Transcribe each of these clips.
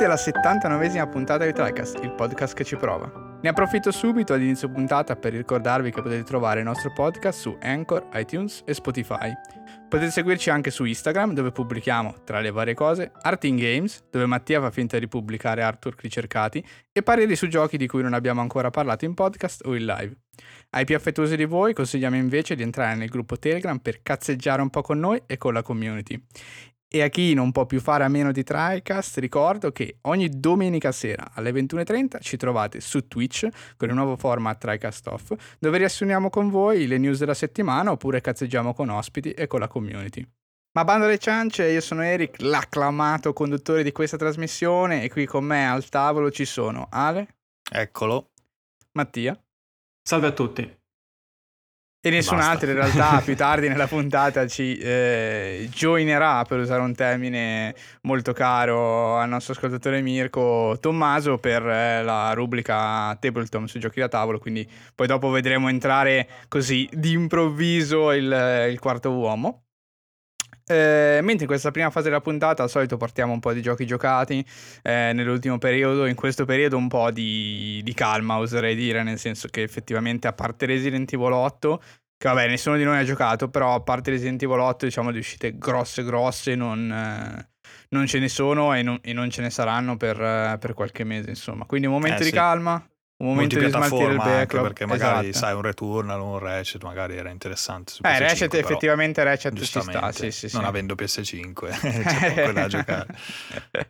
Benvenuti alla 79esima puntata di TriCast, il podcast che ci prova. Ne approfitto subito ad inizio puntata per ricordarvi che potete trovare il nostro podcast su Anchor, iTunes e Spotify. Potete seguirci anche su Instagram dove pubblichiamo, tra le varie cose, Art in Games, dove Mattia fa finta di pubblicare artwork ricercati, e pareri su giochi di cui non abbiamo ancora parlato in podcast o in live. Ai più affettuosi di voi consigliamo invece di entrare nel gruppo Telegram per cazzeggiare un po' con noi e con la community. E a chi non può più fare a meno di TriCast, ricordo che ogni domenica sera alle 21.30 ci trovate su Twitch con il nuovo format TriCast Off, dove riassumiamo con voi le news della settimana oppure cazzeggiamo con ospiti e con la community. Ma bando alle ciance, io sono Eric, l'acclamato conduttore di questa trasmissione e qui con me al tavolo ci sono Ale. Eccolo. Mattia. Salve a tutti. E nessun Basta. altro in realtà più tardi nella puntata ci eh, joinerà, per usare un termine molto caro al nostro ascoltatore Mirko Tommaso, per eh, la rubrica Tabletop sui giochi da tavolo, quindi poi dopo vedremo entrare così d'improvviso il, il quarto uomo. Eh, mentre in questa prima fase della puntata al solito portiamo un po' di giochi giocati eh, nell'ultimo periodo, in questo periodo un po' di, di, calma oserei dire, nel senso che effettivamente a parte Resident Evil 8, che vabbè nessuno di noi ha giocato, però a parte Resident Evil 8 diciamo di uscite grosse grosse non, eh, non ce ne sono e non, e non, ce ne saranno per, per, qualche mese insomma. Quindi un momento eh, di sì. calma, un momento di smaltire il backlog perché magari esatto. sai un Returnal un Ratchet magari era interessante su eh Ratchet effettivamente Ratchet ci sta sì, sì, non sì. avendo PS5 c'è poco da giocare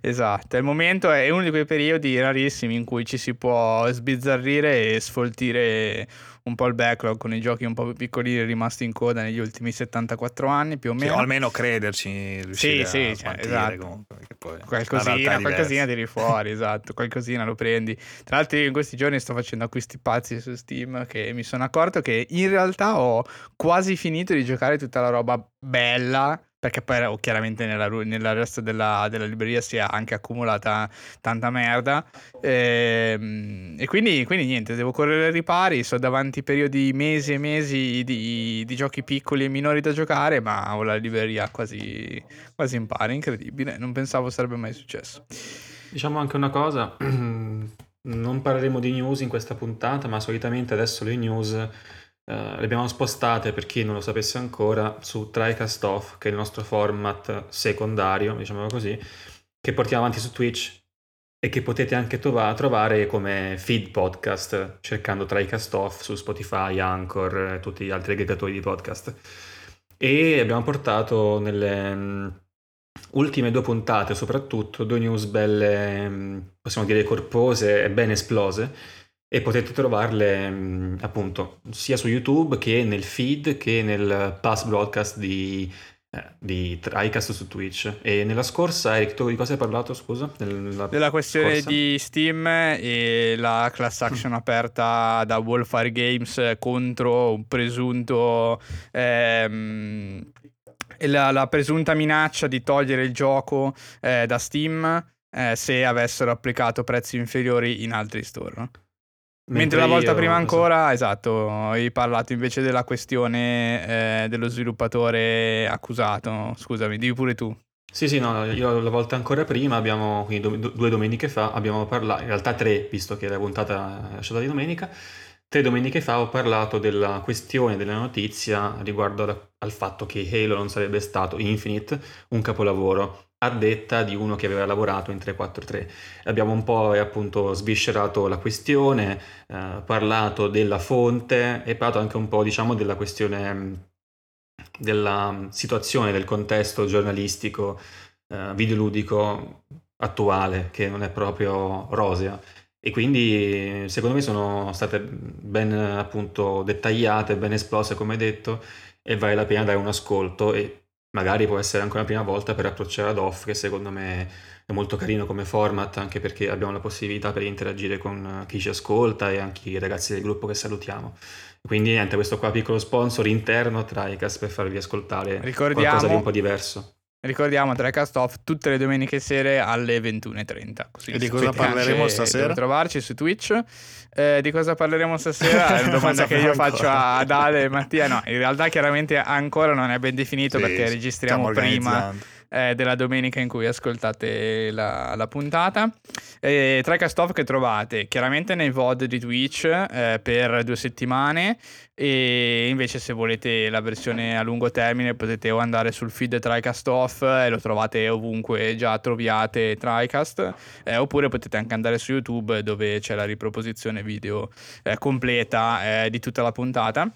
esatto il momento è uno di quei periodi rarissimi in cui ci si può sbizzarrire e sfoltire un po' il backlog con i giochi un po' più piccoli rimasti in coda negli ultimi 74 anni più o meno. Sì, o almeno crederci, sì, sì, cioè, esatto. Comunque, qualcosina, qualcosina tiri fuori, esatto, qualcosina lo prendi. Tra l'altro io in questi giorni sto facendo acquisti pazzi su Steam che mi sono accorto che in realtà ho quasi finito di giocare tutta la roba bella perché poi chiaramente nella, nella resto della, della, libreria si è anche accumulata tanta merda e, ehm, e quindi, quindi, niente, devo correre ai ripari, sto davanti periodi mesi e mesi di, di, giochi piccoli e minori da giocare, ma ho la libreria quasi, quasi in pari, incredibile, non pensavo sarebbe mai successo. Diciamo anche una cosa, non parleremo di news in questa puntata, ma solitamente adesso le news Uh, le abbiamo spostate per chi non lo sapesse ancora su TriCast Off, che è il nostro format secondario, diciamo così, che portiamo avanti su Twitch e che potete anche trova- trovare come feed podcast cercando TriCast Off su Spotify, Anchor e tutti gli altri aggregatori di podcast. E abbiamo portato nelle um, ultime due puntate soprattutto due news belle, um, possiamo dire corpose e ben esplose e potete trovarle mm, appunto sia su YouTube che nel feed che nel past broadcast di, eh, di TriCast su Twitch. E nella scorsa, Eric, tu di cosa hai parlato, scusa? Nella Della questione scorsa? di Steam e la class action mm. aperta da Wolfire Games contro un presunto... Ehm, la, la, presunta minaccia di togliere il gioco eh, da Steam eh, se avessero applicato prezzi inferiori in altri store. Mentre, Mentre la volta prima ancora, so. esatto, hai parlato invece della questione eh, dello sviluppatore accusato. Scusami, dimmi pure tu. Sì, sì, no, io la volta ancora prima, abbiamo, quindi due domeniche fa, abbiamo parlato, in realtà tre, visto che la puntata è lasciata di domenica, tre domeniche fa ho parlato della questione, della notizia riguardo al fatto che Halo non sarebbe stato Infinite un capolavoro a detta di uno che aveva lavorato in 343. Abbiamo un po' eh, appunto sviscerato la questione, eh, parlato della fonte e parlato anche un po' diciamo della questione mm, della mm, situazione, del contesto giornalistico, eh, videoludico attuale che non è proprio rosea. E quindi secondo me sono state ben appunto dettagliate, ben esplose come detto e vale la pena dare un ascolto e magari può essere anche una prima volta per approcciare ad off, che secondo me è molto carino come format, anche perché abbiamo la possibilità per interagire con chi ci ascolta e anche i ragazzi del gruppo che salutiamo. Quindi niente, questo qua piccolo sponsor interno tra i cast per farvi ascoltare Ricordiamo... qualcosa di un po' diverso. Ricordiamo Trecast Off tutte le domeniche sere alle 21.30. Così e di cosa parleremo stasera? trovarci su Twitch. Eh, di cosa parleremo stasera? È una domanda che io faccio ad Ale e Mattia. No, in realtà chiaramente ancora non è ben definito sì, perché registriamo prima. Eh, della domenica in cui ascoltate la, la puntata. Eh, TriCast Off che trovate chiaramente nei VOD di Twitch eh, per due settimane e invece se volete la versione a lungo termine potete o andare sul feed TriCast Off e lo trovate ovunque già troviate TriCast eh, oppure potete anche andare su YouTube dove c'è la riproposizione video eh, completa eh, di tutta la puntata.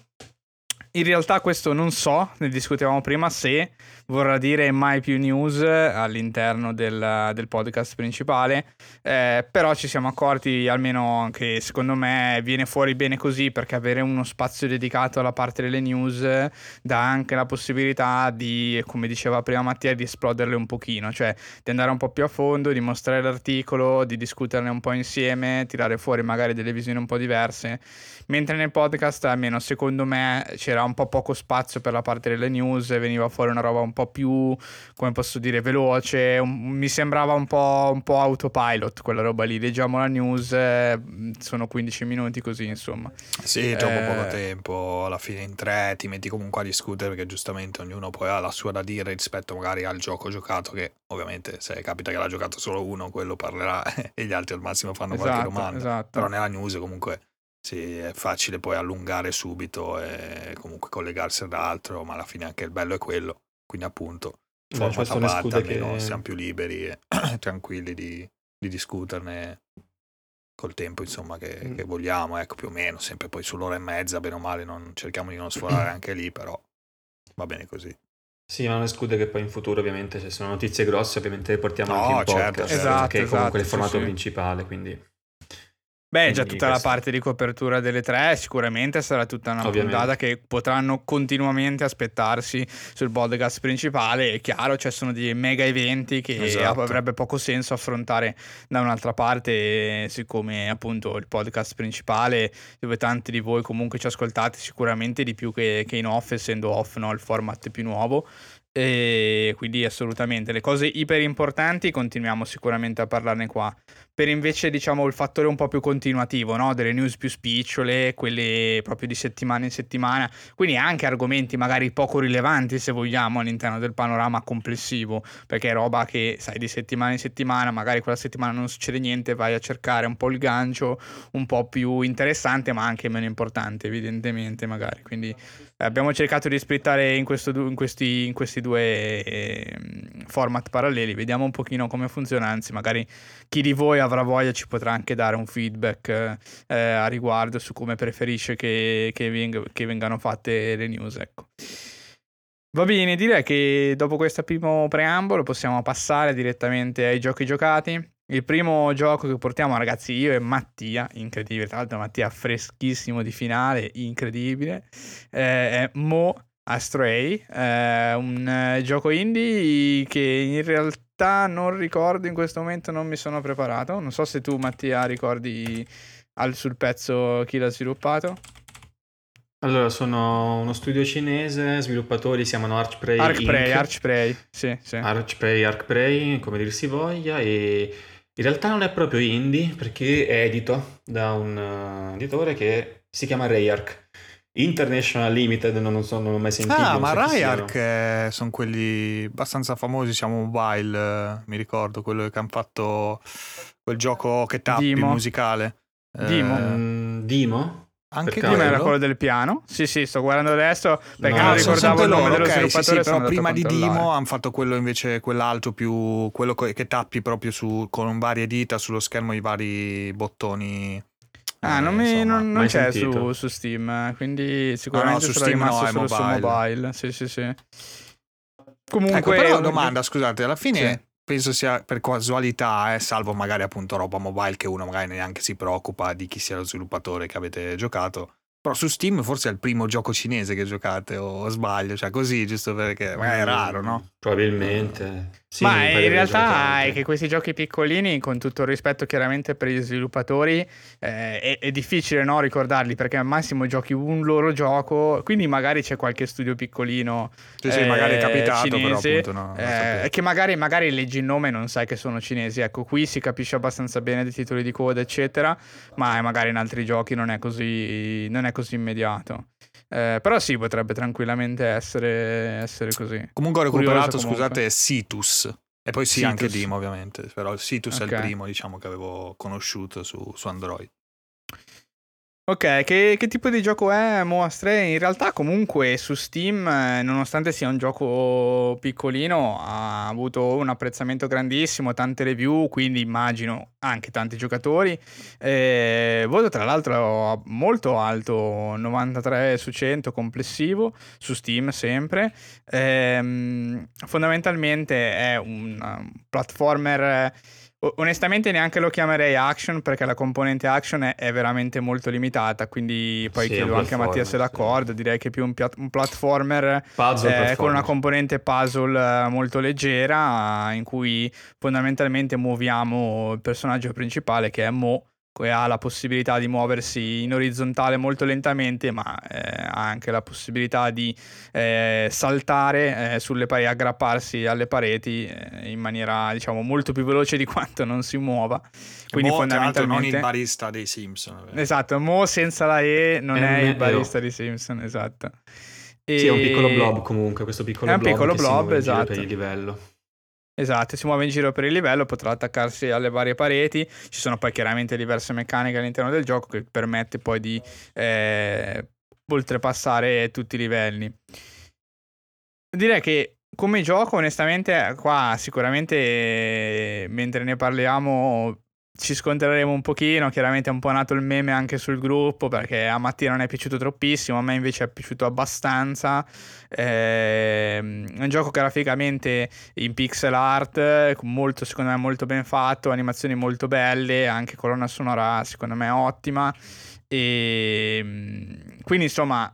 In realtà questo non so, ne discutevamo prima, se vorrà dire mai più news all'interno del, del podcast principale, eh, però ci siamo accorti, almeno che secondo me viene fuori bene così, perché avere uno spazio dedicato alla parte delle news dà anche la possibilità di, come diceva prima Mattia, di esploderle un pochino, cioè di andare un po' più a fondo, di mostrare l'articolo, di discuterne un po' insieme, tirare fuori magari delle visioni un po' diverse, mentre nel podcast, almeno secondo me, c'era un po' poco spazio per la parte delle news, veniva fuori una roba un po' più, come posso dire, veloce, un, mi sembrava un po', un po', autopilot quella roba lì, leggiamo la news, eh, sono 15 minuti così insomma. Sì, troppo eh... poco tempo, alla fine in tre ti metti comunque a discutere perché giustamente ognuno poi ha la sua da dire rispetto magari al gioco giocato che ovviamente se capita che l'ha giocato solo uno quello parlerà e gli altri al massimo fanno esatto, qualche domanda, esatto. però nella news comunque sì, è facile poi allungare subito e comunque collegarsi ad altro, ma alla fine anche il bello è quello. Quindi appunto, format a parte, almeno che... siamo più liberi e tranquilli di, di, discuterne col tempo insomma che, mm. che, vogliamo, ecco più o meno, sempre poi sull'ora e mezza, bene o male, non, cerchiamo di non sforare anche lì, però va bene così. Sì, ma non esclude che poi in futuro ovviamente se sono notizie grosse ovviamente le portiamo no, anche in certo, podcast, certo. Esatto, che è comunque esatto, il formato sì, principale, quindi... Beh, già tutta la parte di copertura delle tre sicuramente sarà tutta una Ovviamente. puntata che potranno continuamente aspettarsi sul podcast principale. È chiaro, cioè sono dei mega eventi che esatto. avrebbe poco senso affrontare da un'altra parte, siccome appunto il podcast principale, dove tanti di voi comunque ci ascoltate sicuramente di più che, che in off, essendo off no, il format più nuovo. E quindi assolutamente le cose iper importanti continuiamo sicuramente a parlarne qua per invece diciamo il fattore un po' più continuativo, no? delle news più spicciole, quelle proprio di settimana in settimana, quindi anche argomenti magari poco rilevanti se vogliamo all'interno del panorama complessivo, perché è roba che sai di settimana in settimana, magari quella settimana non succede niente, vai a cercare un po' il gancio un po' più interessante ma anche meno importante evidentemente magari, quindi eh, abbiamo cercato di splittare in, questo, in, questi, in questi due eh, format paralleli, vediamo un pochino come funziona, anzi magari chi di voi avrà voglia ci potrà anche dare un feedback eh, a riguardo su come preferisce che, che, veng- che vengano fatte le news. Ecco. Va bene, direi che dopo questo primo preambolo possiamo passare direttamente ai giochi giocati. Il primo gioco che portiamo, ragazzi, io e Mattia, incredibile, tra l'altro Mattia freschissimo di finale, incredibile, eh, è Mo Astray, eh, un eh, gioco indie che in realtà non ricordo in questo momento, non mi sono preparato. Non so se tu Mattia ricordi al, sul pezzo chi l'ha sviluppato. Allora, sono uno studio cinese, sviluppatori si chiamano Archprey Archprey, Inc. Archprey, sì, sì. Archprey, Archprey, come dir si voglia, e in realtà non è proprio indie perché è edito da un uh, editore che si chiama Rayark. International Limited non, so, non ho mai sentito. Ah, ma Rayark sono quelli abbastanza famosi, siamo mobile, eh, mi ricordo, quello che hanno fatto quel gioco che tappi Dimo. musicale. Dimo? Eh, mm, Dimo? Anche quello era quello del piano. Sì, sì, sto guardando adesso perché no, non ricordavo il nome dello okay, sviluppatore. Sì, sì, però prima di Dimo hanno fatto quello invece, quell'altro più quello che tappi proprio su, con varie dita sullo schermo i vari bottoni Ah, non, mi, insomma, non, non c'è su, su, Steam, quindi sicuramente no, no, sarà Steam rimasto no, solo mobile. su mobile. Sì, sì, sì. Comunque, ecco, però domanda, scusate, alla fine sì. penso sia per casualità, eh, salvo magari appunto roba mobile che uno magari neanche si preoccupa di chi sia lo sviluppatore che avete giocato. Però su Steam forse è il primo gioco cinese che giocate o sbaglio, cioè così, giusto perché magari è raro, no? Probabilmente. Sì, Ma in realtà è che questi giochi piccolini, con tutto il rispetto chiaramente per gli sviluppatori, eh, è, è, difficile no, ricordarli perché al massimo giochi un loro gioco, quindi magari c'è qualche studio piccolino. Sì, eh, sì, magari è eh, capitato, cinese, però appunto no, eh, che magari, magari leggi il nome e non sai che sono cinesi. Ecco, qui si capisce abbastanza bene dei titoli di coda, eccetera, ma magari in altri giochi non è così, non è così immediato. Eh, però sì, potrebbe tranquillamente essere, essere così. Comunque ho recuperato, Curioso comunque. scusate, Situs. E poi sì, Situs. anche Dim ovviamente, però il Situs è Ok. il primo diciamo che avevo conosciuto su, su Android. Ok, che, che tipo di gioco è Moa Stray? In realtà comunque su Steam, eh, nonostante sia un gioco piccolino, ha avuto un apprezzamento grandissimo, tante review, quindi immagino anche tanti giocatori. Eh, voto tra l'altro molto alto, 93 su 100 complessivo, su Steam sempre. Ehm, fondamentalmente è un um, platformer... Onestamente neanche lo chiamerei action perché la componente action è, è veramente molto limitata, quindi poi Sì, chiedo anche a Mattia se è platformer, sì. d'accordo, direi che è più un, pia- un platformer eh, con platformer. una componente puzzle eh, molto leggera in cui fondamentalmente muoviamo il personaggio principale che è Mo ha la possibilità di muoversi in orizzontale molto lentamente ma eh, ha anche la possibilità di eh, saltare eh, sulle pareti, aggrapparsi alle pareti eh, in maniera diciamo molto più veloce di quanto non si muova quindi Mo, tra l'altro, non fondamentalmente il barista dei Simpson. eh. esatto Mo senza la E non è il M-E-O. barista di Simpson esatto Sì, è un piccolo E- blob comunque, questo piccolo È un blob piccolo blob, esatto. per il livello. Esatto, si muove in giro per il livello, potrà attaccarsi alle varie pareti. Ci sono poi chiaramente diverse meccaniche all'interno del gioco che permette poi di eh, oltrepassare tutti i livelli. Direi che come gioco, onestamente, qua sicuramente eh, mentre ne parliamo ci scontreremo un pochino. Chiaramente è un po' nato il meme anche sul gruppo perché a Mattia non è piaciuto troppissimo, a me invece è piaciuto abbastanza. Ehm, è un gioco graficamente in pixel art, eh, molto, secondo me molto ben fatto, animazioni molto belle, anche colonna sonora secondo me ottima. E mm, quindi insomma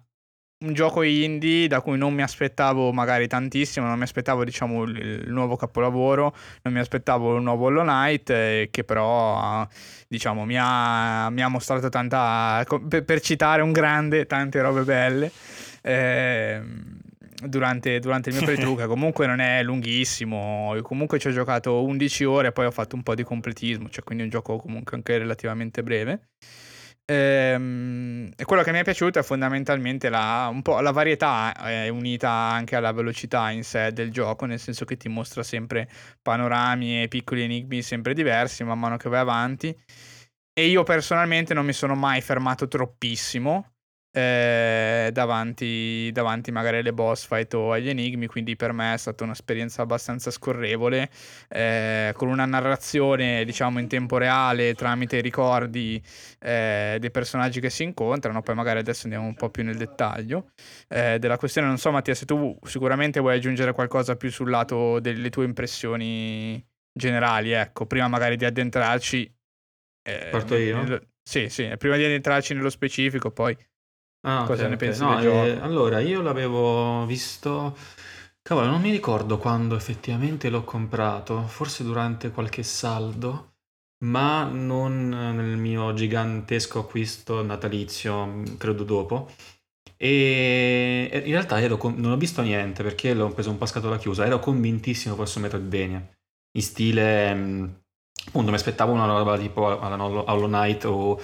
un gioco indie da cui non mi aspettavo magari tantissimo, non mi aspettavo diciamo il, nuovo capolavoro, non mi aspettavo il nuovo Hollow Knight eh, che però eh, diciamo mi ha, mi ha mostrato tanta, per, per citare un grande, tante robe belle. ehm, Durante, durante il mio playthrough, che comunque non è lunghissimo, io comunque ci ho giocato 11 ore e poi ho fatto un po' di completismo, cioè quindi un gioco comunque anche relativamente breve. Ehm, e quello che mi è piaciuto è fondamentalmente la, la varietà eh, unita anche alla velocità in sé del gioco, nel senso che ti mostra sempre panorami e piccoli enigmi sempre diversi man mano che vai avanti. E io personalmente non mi sono mai fermato troppissimo eh, davanti, davanti magari alle boss fight o agli enigmi, quindi per me è stata un'esperienza abbastanza scorrevole, eh, con una narrazione diciamo in tempo reale tramite i ricordi eh, dei personaggi che si incontrano, poi magari adesso andiamo un po' più nel dettaglio eh, della questione, non so Mattia se tu sicuramente vuoi aggiungere qualcosa più sul lato delle tue impressioni generali, ecco, prima magari di addentrarci. eh, Parto io? nello- Sì, sì, prima di addentrarci nello specifico, poi Ah, Cosa ok, ne pensi No, del gioco? eh, allora, io l'avevo visto... Cavolo, non mi ricordo quando effettivamente l'ho comprato, forse durante qualche saldo, ma non nel mio gigantesco acquisto natalizio, mh, credo dopo. E in realtà con- non ho visto niente perché l'ho preso un po' a scatola chiusa, ero convintissimo fosse Metroidvania, in stile... mh, Appunto, mi aspettavo una roba tipo Hollow Knight o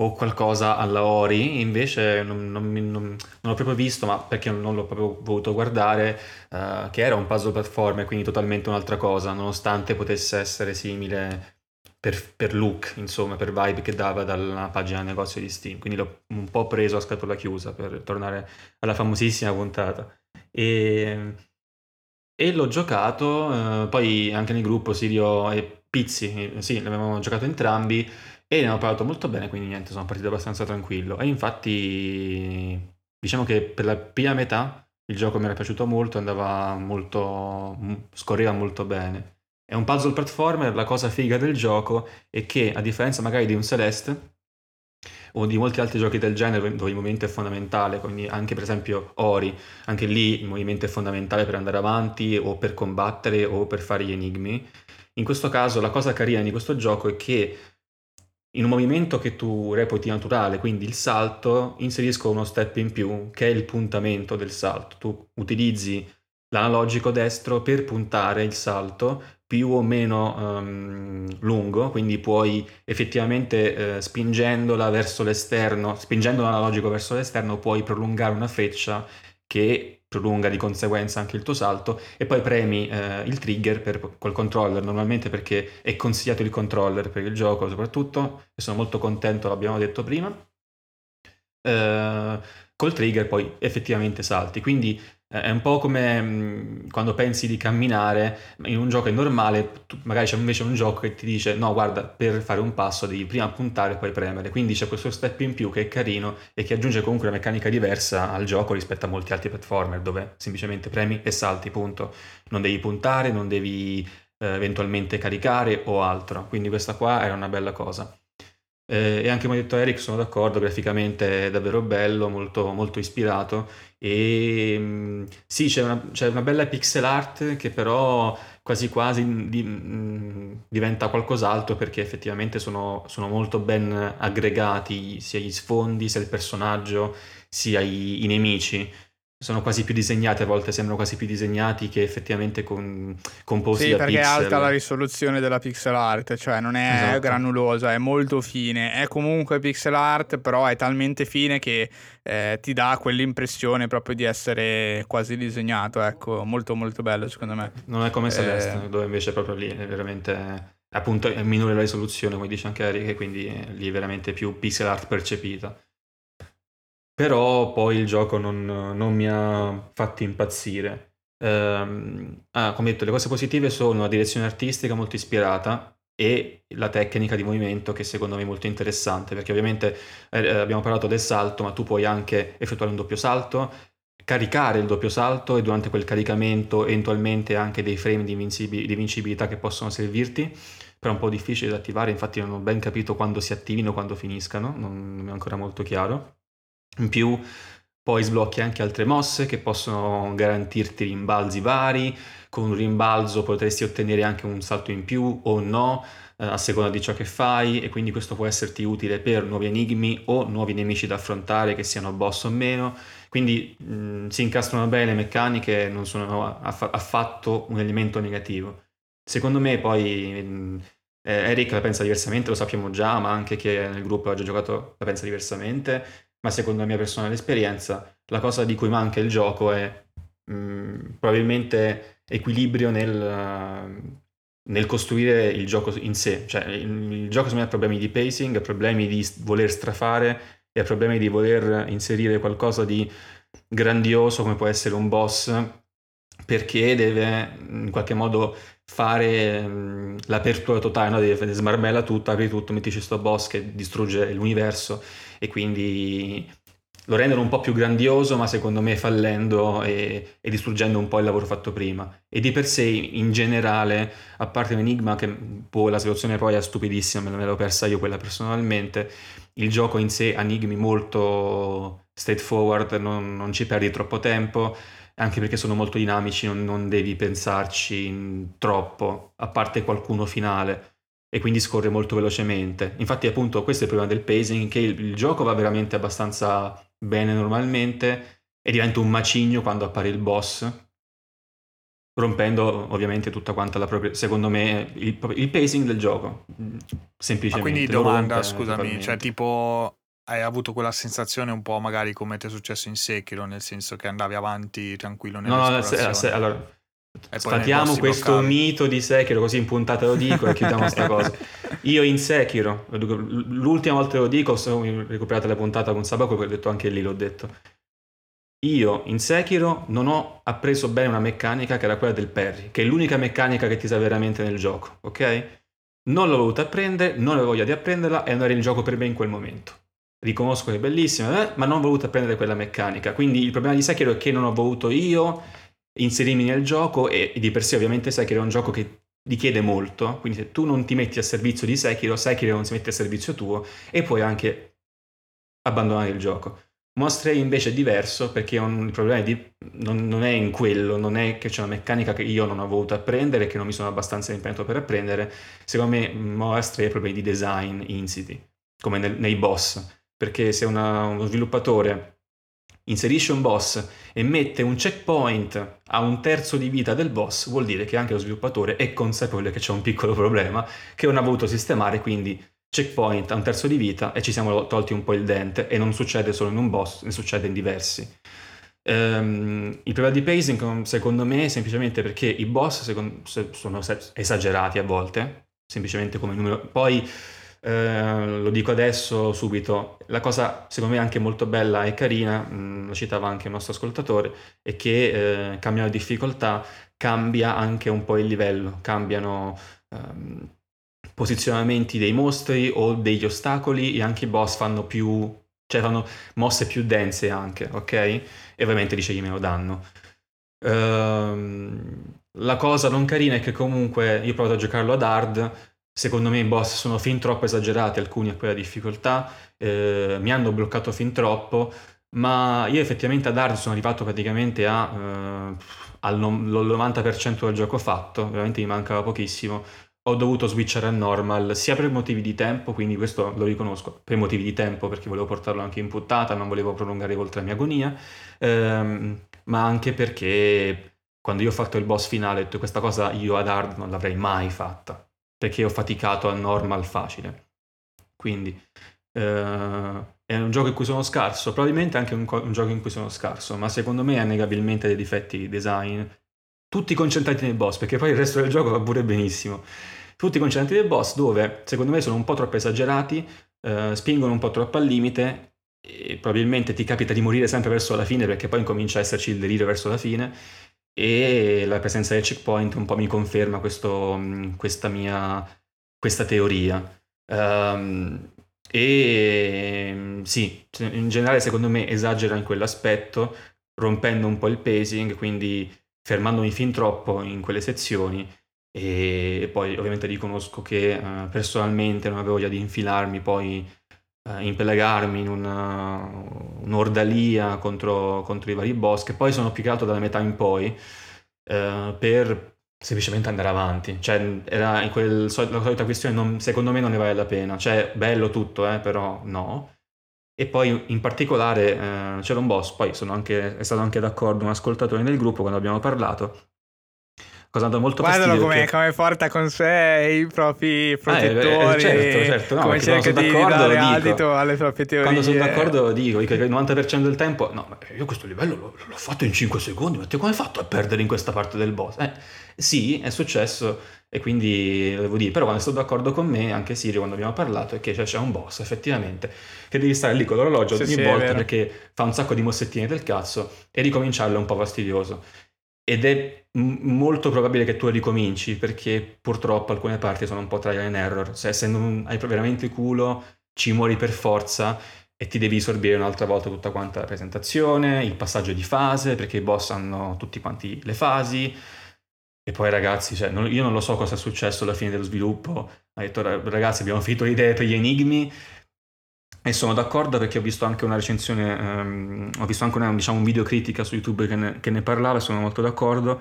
o qualcosa alla Ori, invece non, non non- non l'ho proprio visto, ma perché non l'ho proprio voluto guardare, eh, che era un puzzle platformer, quindi totalmente un'altra cosa, nonostante potesse essere simile per, per look, insomma, per vibe che dava dalla pagina negozio di Steam. Quindi l'ho un po' preso a scatola chiusa per tornare alla famosissima puntata. E, e l'ho giocato, eh, poi anche nel gruppo Sirio e Pizzi, eh, sì, l'avevamo giocato entrambi e ne abbiamo parlato molto bene, quindi niente, sono partito abbastanza tranquillo. E infatti, diciamo che per la prima metà il gioco mi era piaciuto molto, andava molto, scorreva molto bene. È un puzzle platformer, la cosa figa del gioco è che, a differenza magari di un Celeste o di molti altri giochi del genere dove il movimento è fondamentale, quindi anche per esempio Ori, anche lì il movimento è fondamentale per andare avanti o per combattere o per fare gli enigmi. In questo caso la cosa carina di questo gioco è che in un movimento che tu reputi naturale, quindi il salto, inserisco uno step in più che è il puntamento del salto. Tu utilizzi l'analogico destro per puntare il salto, più o meno um, lungo, quindi puoi effettivamente eh, spingendola verso l'esterno, spingendo l'analogico verso l'esterno, puoi prolungare una freccia che prolunga di conseguenza anche il tuo salto e poi premi eh, il trigger per, col controller normalmente perché è consigliato il controller per il gioco soprattutto e sono molto contento l'abbiamo detto prima. Eh, col trigger poi effettivamente salti. Quindi è un po' come mh, quando pensi di camminare in un gioco è normale, magari c'è invece un gioco che ti dice no guarda per fare un passo devi prima puntare e poi premere, quindi c'è questo step in più che è carino e che aggiunge comunque una meccanica diversa al gioco rispetto a molti altri platformer dove semplicemente premi e salti, punto. Non devi puntare, non devi eh, eventualmente caricare o altro, quindi questa qua è una bella cosa. Eh, e anche come ha detto Eric, sono d'accordo, graficamente è davvero bello, molto, molto ispirato. E mh, sì, c'è una, c'è una, bella pixel art che però quasi quasi di, mh, diventa qualcos'altro perché effettivamente sono, sono, molto ben aggregati sia gli sfondi, sia il personaggio, sia i, i nemici sono quasi più disegnati, a volte sembrano quasi più disegnati che effettivamente con, composti sì, da perché pixel. è alta la risoluzione della pixel art, cioè non è esatto. granulosa, è molto fine, è comunque pixel art, però è talmente fine che eh, ti dà quell'impressione proprio di essere quasi disegnato, ecco, molto molto bello secondo me. Non è come Celeste, eh... dove invece proprio lì è veramente appunto è minore la risoluzione, come dice anche Eric, e quindi lì è veramente più pixel art percepita però poi il gioco non, non mi ha fatto impazzire. Um, ah, come detto, le cose positive sono la direzione artistica molto ispirata e la tecnica di movimento che secondo me è molto interessante perché ovviamente eh, abbiamo parlato del salto ma tu puoi anche effettuare un doppio salto caricare il doppio salto e durante quel caricamento eventualmente anche dei frame di, invincibil- di invincibilità che possono servirti però è un po' difficile da attivare infatti non ho ben capito quando si attivino quando finiscano non, non è ancora molto chiaro in più poi sblocchi anche altre mosse che possono garantirti rimbalzi vari, con un rimbalzo potresti ottenere anche un salto in più o no, eh, a seconda di ciò che fai, e quindi questo può esserti utile per nuovi enigmi o nuovi nemici da affrontare, che siano boss o meno. Quindi mh, mm, si incastrano bene le meccaniche, non sono aff- affatto un elemento negativo. Secondo me poi... Mh, mm, eh, Eric la pensa diversamente, lo sappiamo già, ma anche che nel gruppo ha già giocato la pensa diversamente ma secondo la mia personale esperienza la cosa di cui manca il gioco è mh, probabilmente equilibrio nel, nel, costruire il gioco in sé. Cioè, il, il gioco secondo me ha problemi di pacing, ha problemi di voler strafare e ha problemi di voler inserire qualcosa di grandioso come può essere un boss perché deve in qualche modo fare mh, l'apertura totale, no? deve smarmella tutto, apri tutto, mettici sto boss che distrugge l'universo e quindi lo rendono un po' più grandioso, ma secondo me fallendo e, e, distruggendo un po' il lavoro fatto prima. E di per sé, in generale, a parte l'enigma, che poi la situazione poi è stupidissima, me l'ho persa io quella personalmente, il gioco in sé ha enigmi molto straightforward, non, non ci perdi troppo tempo, anche perché sono molto dinamici, non, non devi pensarci troppo, a parte qualcuno finale e quindi scorre molto velocemente. Infatti, appunto, questo è il problema del pacing, che il, il gioco va veramente abbastanza bene normalmente e diventa un macigno quando appare il boss, rompendo ovviamente tutta quanta la propria, secondo me, il, il pacing del gioco, semplicemente. Ma quindi domanda, scusami, cioè tipo hai avuto quella sensazione un po' magari come ti è successo in Sekiro, nel senso che andavi avanti tranquillo nell'esplorazione? No, no, se, se, allora Sfatiamo questo bloccati. mito di Sekiro, così in puntata lo dico e chiudiamo questa cosa. Io in Sekiro, l'ultima volta che lo dico, se recuperate la puntata con Sabaco, che ho detto anche lì, l'ho detto. Io in Sekiro non ho appreso bene una meccanica che era quella del parry, che è l'unica meccanica che ti sa veramente nel gioco, ok? Non l'ho voluta apprendere, non avevo voglia di apprenderla e non era il gioco per me in quel momento. Riconosco che è bellissima, eh, ma non ho voluto apprendere quella meccanica. Quindi il problema di Sekiro è che non ho voluto io inserirmi nel gioco e, di per sé ovviamente Sekiro è un gioco che richiede molto, quindi se tu non ti metti a servizio di Sekiro, Sekiro non si mette a servizio tuo e puoi anche abbandonare il gioco. Monster invece è diverso perché un, il problema di, non, non, è in quello, non è che c'è una meccanica che io non ho voluto apprendere, che non mi sono abbastanza impegnato per apprendere. Secondo me Monster ha problemi di design insiti, come nel, nei boss, perché se una, uno sviluppatore inserisce un boss e mette un checkpoint a un terzo di vita del boss, vuol dire che anche lo sviluppatore è consapevole che c'è un piccolo problema che non ha voluto sistemare, quindi checkpoint a un terzo di vita e ci siamo tolti un po' il dente e non succede solo in un boss, ne succede in diversi. Um, il problema di pacing secondo me è semplicemente perché i boss secondo, sono esagerati a volte, semplicemente come numero. Poi eh, lo dico adesso subito, la cosa secondo me anche molto bella e carina, mh, mm, lo citava anche il nostro ascoltatore, è che eh, cambiano difficoltà, cambia anche un po' il livello, cambiano ehm, posizionamenti dei mostri o degli ostacoli e anche i boss fanno più, cioè fanno mosse più dense anche, ok? E ovviamente ricevi meno danno. Ehm, la cosa non carina è che comunque io ho provato a giocarlo ad hard, secondo me i boss sono fin troppo esagerati, alcuni a quella difficoltà, eh, mi hanno bloccato fin troppo, ma io effettivamente ad hard sono arrivato praticamente a, eh, al 90% del gioco fatto, veramente mi mancava pochissimo, ho dovuto switchare a normal sia per motivi di tempo, quindi questo lo riconosco, per motivi di tempo perché volevo portarlo anche in puttata, non volevo prolungare oltre la mia agonia, ehm, ma anche perché quando io ho fatto il boss finale ho detto questa cosa io ad hard non l'avrei mai fatta perché ho faticato a normal facile. Quindi eh, è un gioco in cui sono scarso, probabilmente anche un, un, gioco in cui sono scarso, ma secondo me ha negabilmente dei difetti di design, tutti concentrati nel boss, perché poi il resto del gioco va pure benissimo. Tutti concentrati nel boss dove secondo me sono un po' troppo esagerati, eh, spingono un po' troppo al limite e probabilmente ti capita di morire sempre verso la fine perché poi comincia a esserci il delirio verso la fine e la presenza del checkpoint un po' mi conferma questo, questa mia questa teoria. Um, e sì, in generale secondo me esagera in quell'aspetto, rompendo un po' il pacing, quindi fermandomi fin troppo in quelle sezioni e poi ovviamente riconosco che uh, personalmente non avevo voglia di infilarmi poi uh, impelegarmi in una, un'ordalia contro, contro, i vari boss che poi sono più che dalla metà in poi uh, per semplicemente andare avanti. Cioè era in quel, la solita questione non, secondo me non ne vale la pena. Cioè bello tutto eh, però no. E poi in particolare eh, c'era un boss poi anche, è stato anche d'accordo un ascoltatore nel gruppo quando abbiamo parlato cosa andò molto Guardalo fastidio. come, perché... come porta con sé i propri protettori. Eh, eh, certo, certo. No, come cerca di, dare dico, adito alle proprie teorie. Quando sono d'accordo dico che il 90% del tempo, no, io questo livello l'ho, l'ho fatto in 5 secondi, ma te come hai fatto a perdere in questa parte del boss? Eh, sì, è successo e quindi devo dire, però quando è stato d'accordo con me, anche Sirio quando abbiamo parlato, è che cioè, c'è un boss effettivamente che devi stare lì con l'orologio sì, ogni sì, volta perché fa un sacco di mossettine del cazzo e ricominciarlo è un po' fastidioso ed è molto probabile che tu ricominci perché purtroppo alcune parti sono un po' trial and error. Se, se non hai veramente culo, ci muori per forza e ti devi sorbire un'altra volta tutta quanta la presentazione, il passaggio di fase, perché i boss hanno tutti quanti le fasi. E poi ragazzi, cioè, non, io non lo so cosa è successo alla fine dello sviluppo. Ha detto ragazzi abbiamo finito l'idea per gli enigmi, e sono d'accordo perché ho visto anche una recensione, um, ho visto anche una, diciamo, un video critica su YouTube che ne, che ne parlava sono molto d'accordo.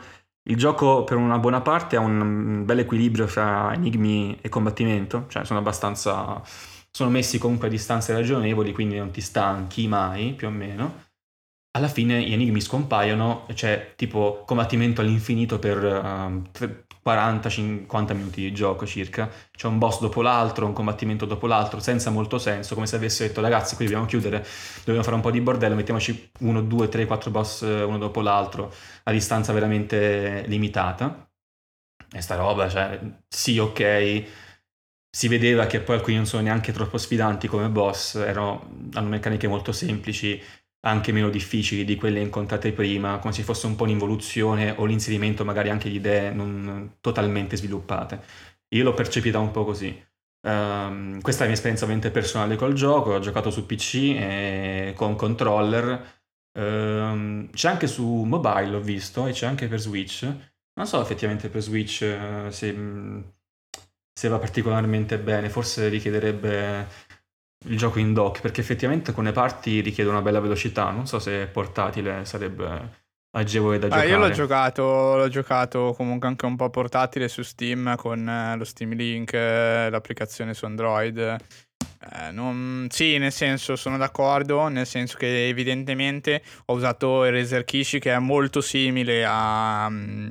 Il gioco per una buona parte ha un bel equilibrio fra enigmi e combattimento, cioè sono abbastanza... sono messi comunque a distanze ragionevoli, quindi non ti stanchi mai, più o meno. Alla fine gli enigmi scompaiono, cioè tipo combattimento all'infinito per, uh, 40-50 minuti di gioco circa, c'è un boss dopo l'altro, un combattimento dopo l'altro, senza molto senso, come se avesse detto ragazzi qui dobbiamo chiudere, dobbiamo fare un po' di bordello, mettiamoci uno, due, tre, quattro boss eh, uno dopo l'altro a distanza veramente limitata. E sta roba, cioè, sì, ok, si vedeva che poi alcuni non sono neanche troppo sfidanti come boss, erano, hanno meccaniche molto semplici, anche meno difficili di quelle incontrate prima, come se fosse un po' un'involuzione o l'inserimento magari anche di idee non totalmente sviluppate. Io l'ho percepita un po' così. Um, questa è la mia esperienza ovviamente personale col gioco, ho giocato su PC e con controller, um, c'è anche su mobile ho visto e c'è anche per Switch. Non so effettivamente per Switch uh, se, se va particolarmente bene, forse richiederebbe il gioco in dock, perché effettivamente alcune parti richiede una bella velocità, non so se portatile sarebbe agevole da ah, giocare. Io l'ho giocato, l'ho giocato comunque anche un po' portatile su Steam con eh, lo Steam Link, eh, l'applicazione su Android Eh, non... Sì, nel senso sono d'accordo, nel senso che evidentemente ho usato il Razer Kishi che è molto simile a, mm,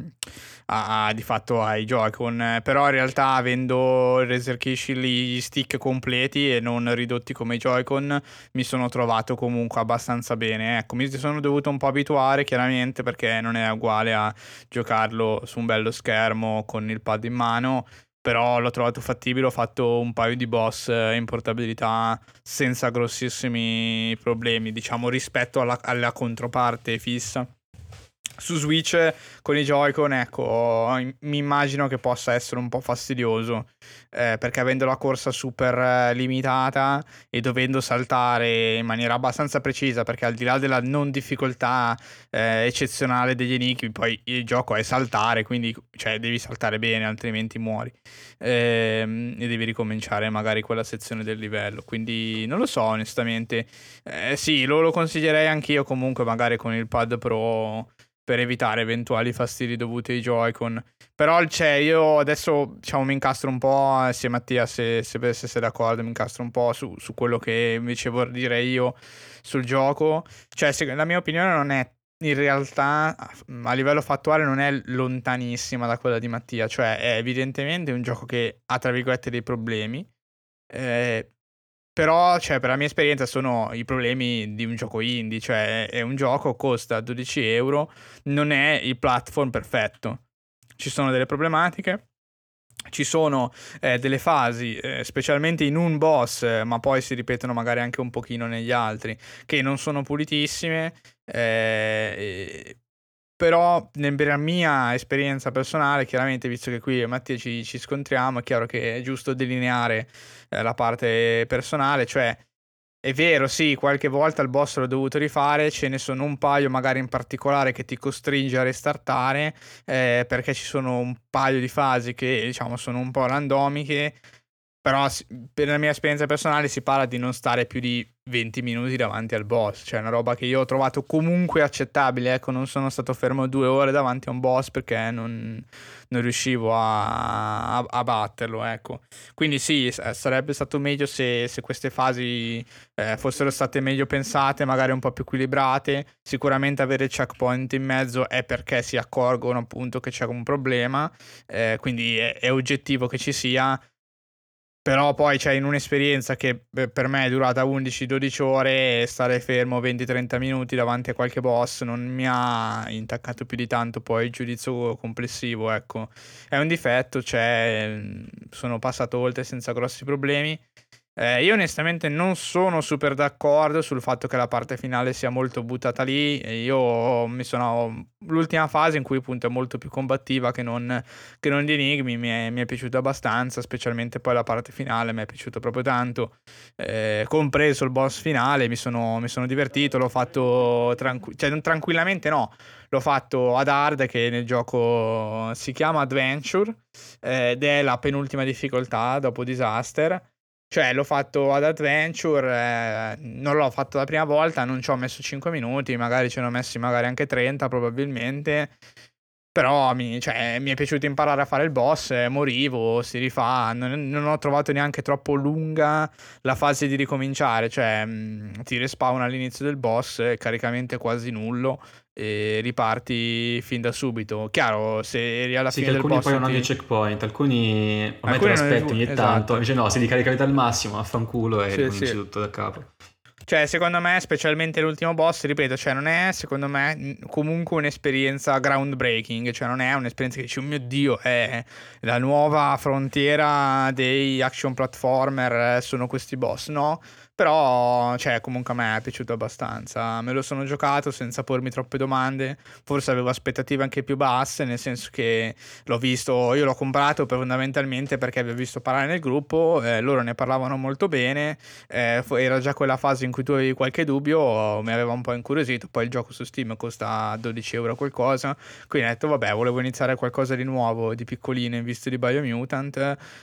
a, a di fatto ai Joy-Con, però in realtà avendo Razer gli stick completi e non ridotti come i Joy-Con mi sono trovato comunque abbastanza bene. Ecco, mi sono dovuto un po' abituare chiaramente perché non è uguale a giocarlo su un bello schermo con il pad in mano però l'ho trovato fattibile, ho fatto un paio di boss eh, in portabilità senza grossissimi problemi, diciamo rispetto alla, alla controparte fissa su Switch con i Joy-Con, ecco, mi immagino che possa essere un po' fastidioso eh, perché avendo la corsa super eh, limitata e dovendo saltare in maniera abbastanza precisa, perché al di là della non difficoltà eh, eccezionale degli enigmi, poi il gioco è saltare, quindi cioè, devi saltare bene, altrimenti muori ehm, e devi ricominciare magari quella sezione del livello. Quindi non lo so, onestamente. Eh, sì, lo, lo consiglierei anch'io comunque, magari con il pad Pro per evitare eventuali fastidi dovuti ai Joy-Con. Però cioè, io adesso diciamo mi incastro un po', se Mattia se, se, se sei d'accordo, mi incastro un po' su, su, quello che invece vorrei dire io sul gioco. Cioè, se, la mia opinione non è in realtà a livello fattuale non è lontanissima da quella di Mattia, cioè è evidentemente un gioco che ha tra virgolette dei problemi. Eh, però, cioè, per la mia esperienza sono i problemi di un gioco indie, cioè è un gioco, costa 12 euro, non è il platform perfetto. Ci sono delle problematiche, ci sono eh, delle fasi, eh, specialmente in un boss, eh, ma poi si ripetono magari anche un pochino negli altri, che non sono pulitissime. Eh, però nella mia esperienza personale, chiaramente visto che qui Mattia ci, ci scontriamo, è chiaro che è giusto delineare eh, la parte personale, cioè è vero, sì, qualche volta il boss l'ho dovuto rifare, ce ne sono un paio magari in particolare che ti costringe a restartare, eh, perché ci sono un paio di fasi che diciamo sono un po' randomiche, però per la mia esperienza personale si parla di non stare più di 20 minuti davanti al boss, cioè una roba che io ho trovato comunque accettabile, ecco, non sono stato fermo due ore davanti a un boss perché non, non riuscivo a, a, a, batterlo, ecco. Quindi sì, sarebbe stato meglio se, se queste fasi eh, fossero state meglio pensate, magari un po' più equilibrate. Sicuramente avere checkpoint in mezzo è perché si accorgono appunto che c'è un problema, eh, quindi è, è oggettivo che ci sia però poi c'è in un'esperienza che per me è durata 11-12 ore stare fermo 20-30 minuti davanti a qualche boss non mi ha intaccato più di tanto poi il giudizio complessivo, ecco. È un difetto, cioè sono passato oltre senza grossi problemi. Eh, io onestamente non sono super d'accordo sul fatto che la parte finale sia molto buttata lì. Io mi sono. L'ultima fase in cui appunto è molto più combattiva che non, che non di enigmi mi è, mi è piaciuta abbastanza, specialmente poi la parte finale mi è piaciuta proprio tanto. Eh, compreso il boss finale, mi sono, mi sono divertito, l'ho fatto tranqu- cioè, tranquillamente no. L'ho fatto ad hard che nel gioco si chiama Adventure eh, ed è la penultima difficoltà dopo Disaster. Cioè, l'ho fatto ad Adventure, eh, non l'ho fatto la prima volta, non ci ho messo 5 minuti, magari ce ne ho messi magari anche 30 probabilmente. Però mi, cioè, mi, è piaciuto imparare a fare il boss, eh, morivo, si rifà, non, non, ho trovato neanche troppo lunga la fase di ricominciare, cioè mh, mm, ti respawn all'inizio del boss, caricamento quasi nullo e riparti fin da subito. Chiaro, se eri alla sì, fine del boss... alcuni poi non hanno ti... checkpoint, alcuni ormai alcuni te lo aspetti ogni esatto. tanto, invece no, se li caricavete al massimo, affanculo e sì, ricominci sì. tutto da capo. Cioè, secondo me, specialmente l'ultimo boss, ripeto, cioè non è, secondo me, comunque un'esperienza groundbreaking, cioè non è un'esperienza che dici, oh mio Dio, è la nuova frontiera dei action platformer, eh, sono questi boss, no? Però, cioè, comunque a me è piaciuto abbastanza. Me lo sono giocato senza pormi troppe domande. Forse avevo aspettative anche più basse, nel senso che l'ho visto, io l'ho comprato fondamentalmente perché avevo visto parlare nel gruppo, eh, loro ne parlavano molto bene. Eh, era già quella fase in cui tu avevi qualche dubbio, mi aveva un po' incuriosito. Poi il gioco su Steam costa 12 euro qualcosa. Quindi ho detto, vabbè, volevo iniziare qualcosa di nuovo, di piccolino in vista di Biomutant.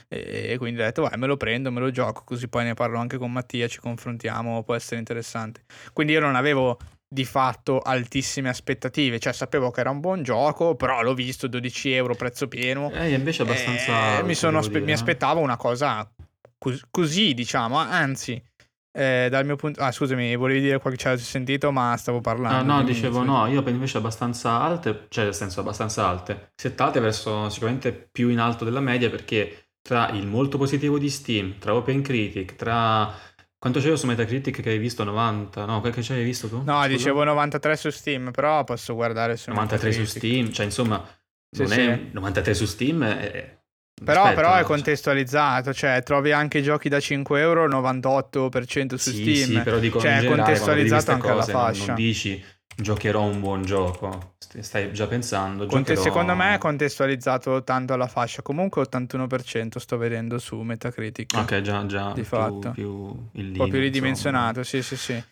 E, e quindi ho detto, vai, me lo prendo, me lo gioco, così poi ne parlo anche con Mattia. Ci confrontiamo può essere interessante. Quindi io non avevo di fatto altissime aspettative, cioè sapevo che era un buon gioco, però l'ho visto 12 euro prezzo pieno. Eh, invece abbastanza... Eh, mi, aspe- mi, aspettavo una cosa cos- così, diciamo, anzi, eh, dal mio punto... Ah, scusami, volevi dire qualche ci avete sentito, ma stavo parlando. Ah, no, quindi- dicevo no, io penso invece abbastanza alte, cioè nel senso abbastanza alte, settate verso sicuramente più in alto della media perché tra il molto positivo di Steam, tra OpenCritic, tra... Quanto c'era su Metacritic che hai visto? 90? No, che c'avevi visto tu? No, Scusa? dicevo 93 su Steam, però posso guardare su 93 su Metacritic. Steam, cioè insomma, Sì, non sì. è 93 su Steam è... Però, aspetta, però è cioè- contestualizzato, cioè trovi anche giochi da 5 euro 98% su Sì, Steam. sì, però dico Cioè, è contestualizzato anche alla cose, non- fascia. Non dici giocherò un buon gioco, st- stai già pensando. Conte- giocherò- Secondo me è contestualizzato tanto alla fascia. Comunque 81% sto vedendo su Metacritic. Ok, già, già Di più, fatto. più in Un linea, po' più ridimensionato, sì, sì, sì.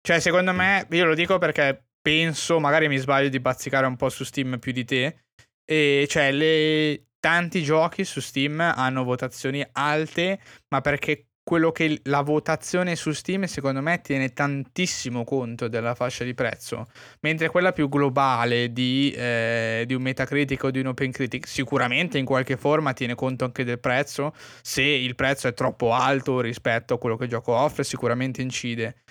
Cioè, secondo me, io lo dico perché penso, magari mi sbaglio di bazzicare un po' su Steam più di te. E cioè, le... tanti giochi su Steam hanno votazioni alte, ma perché quello che la votazione su Steam, secondo me, tiene tantissimo conto della fascia di prezzo. Mentre quella più globale di, eh, di un Metacritic o di un OpenCritic, sicuramente in qualche forma tiene conto anche del prezzo. Se il prezzo è troppo alto rispetto a quello che il gioco offre, sicuramente incide.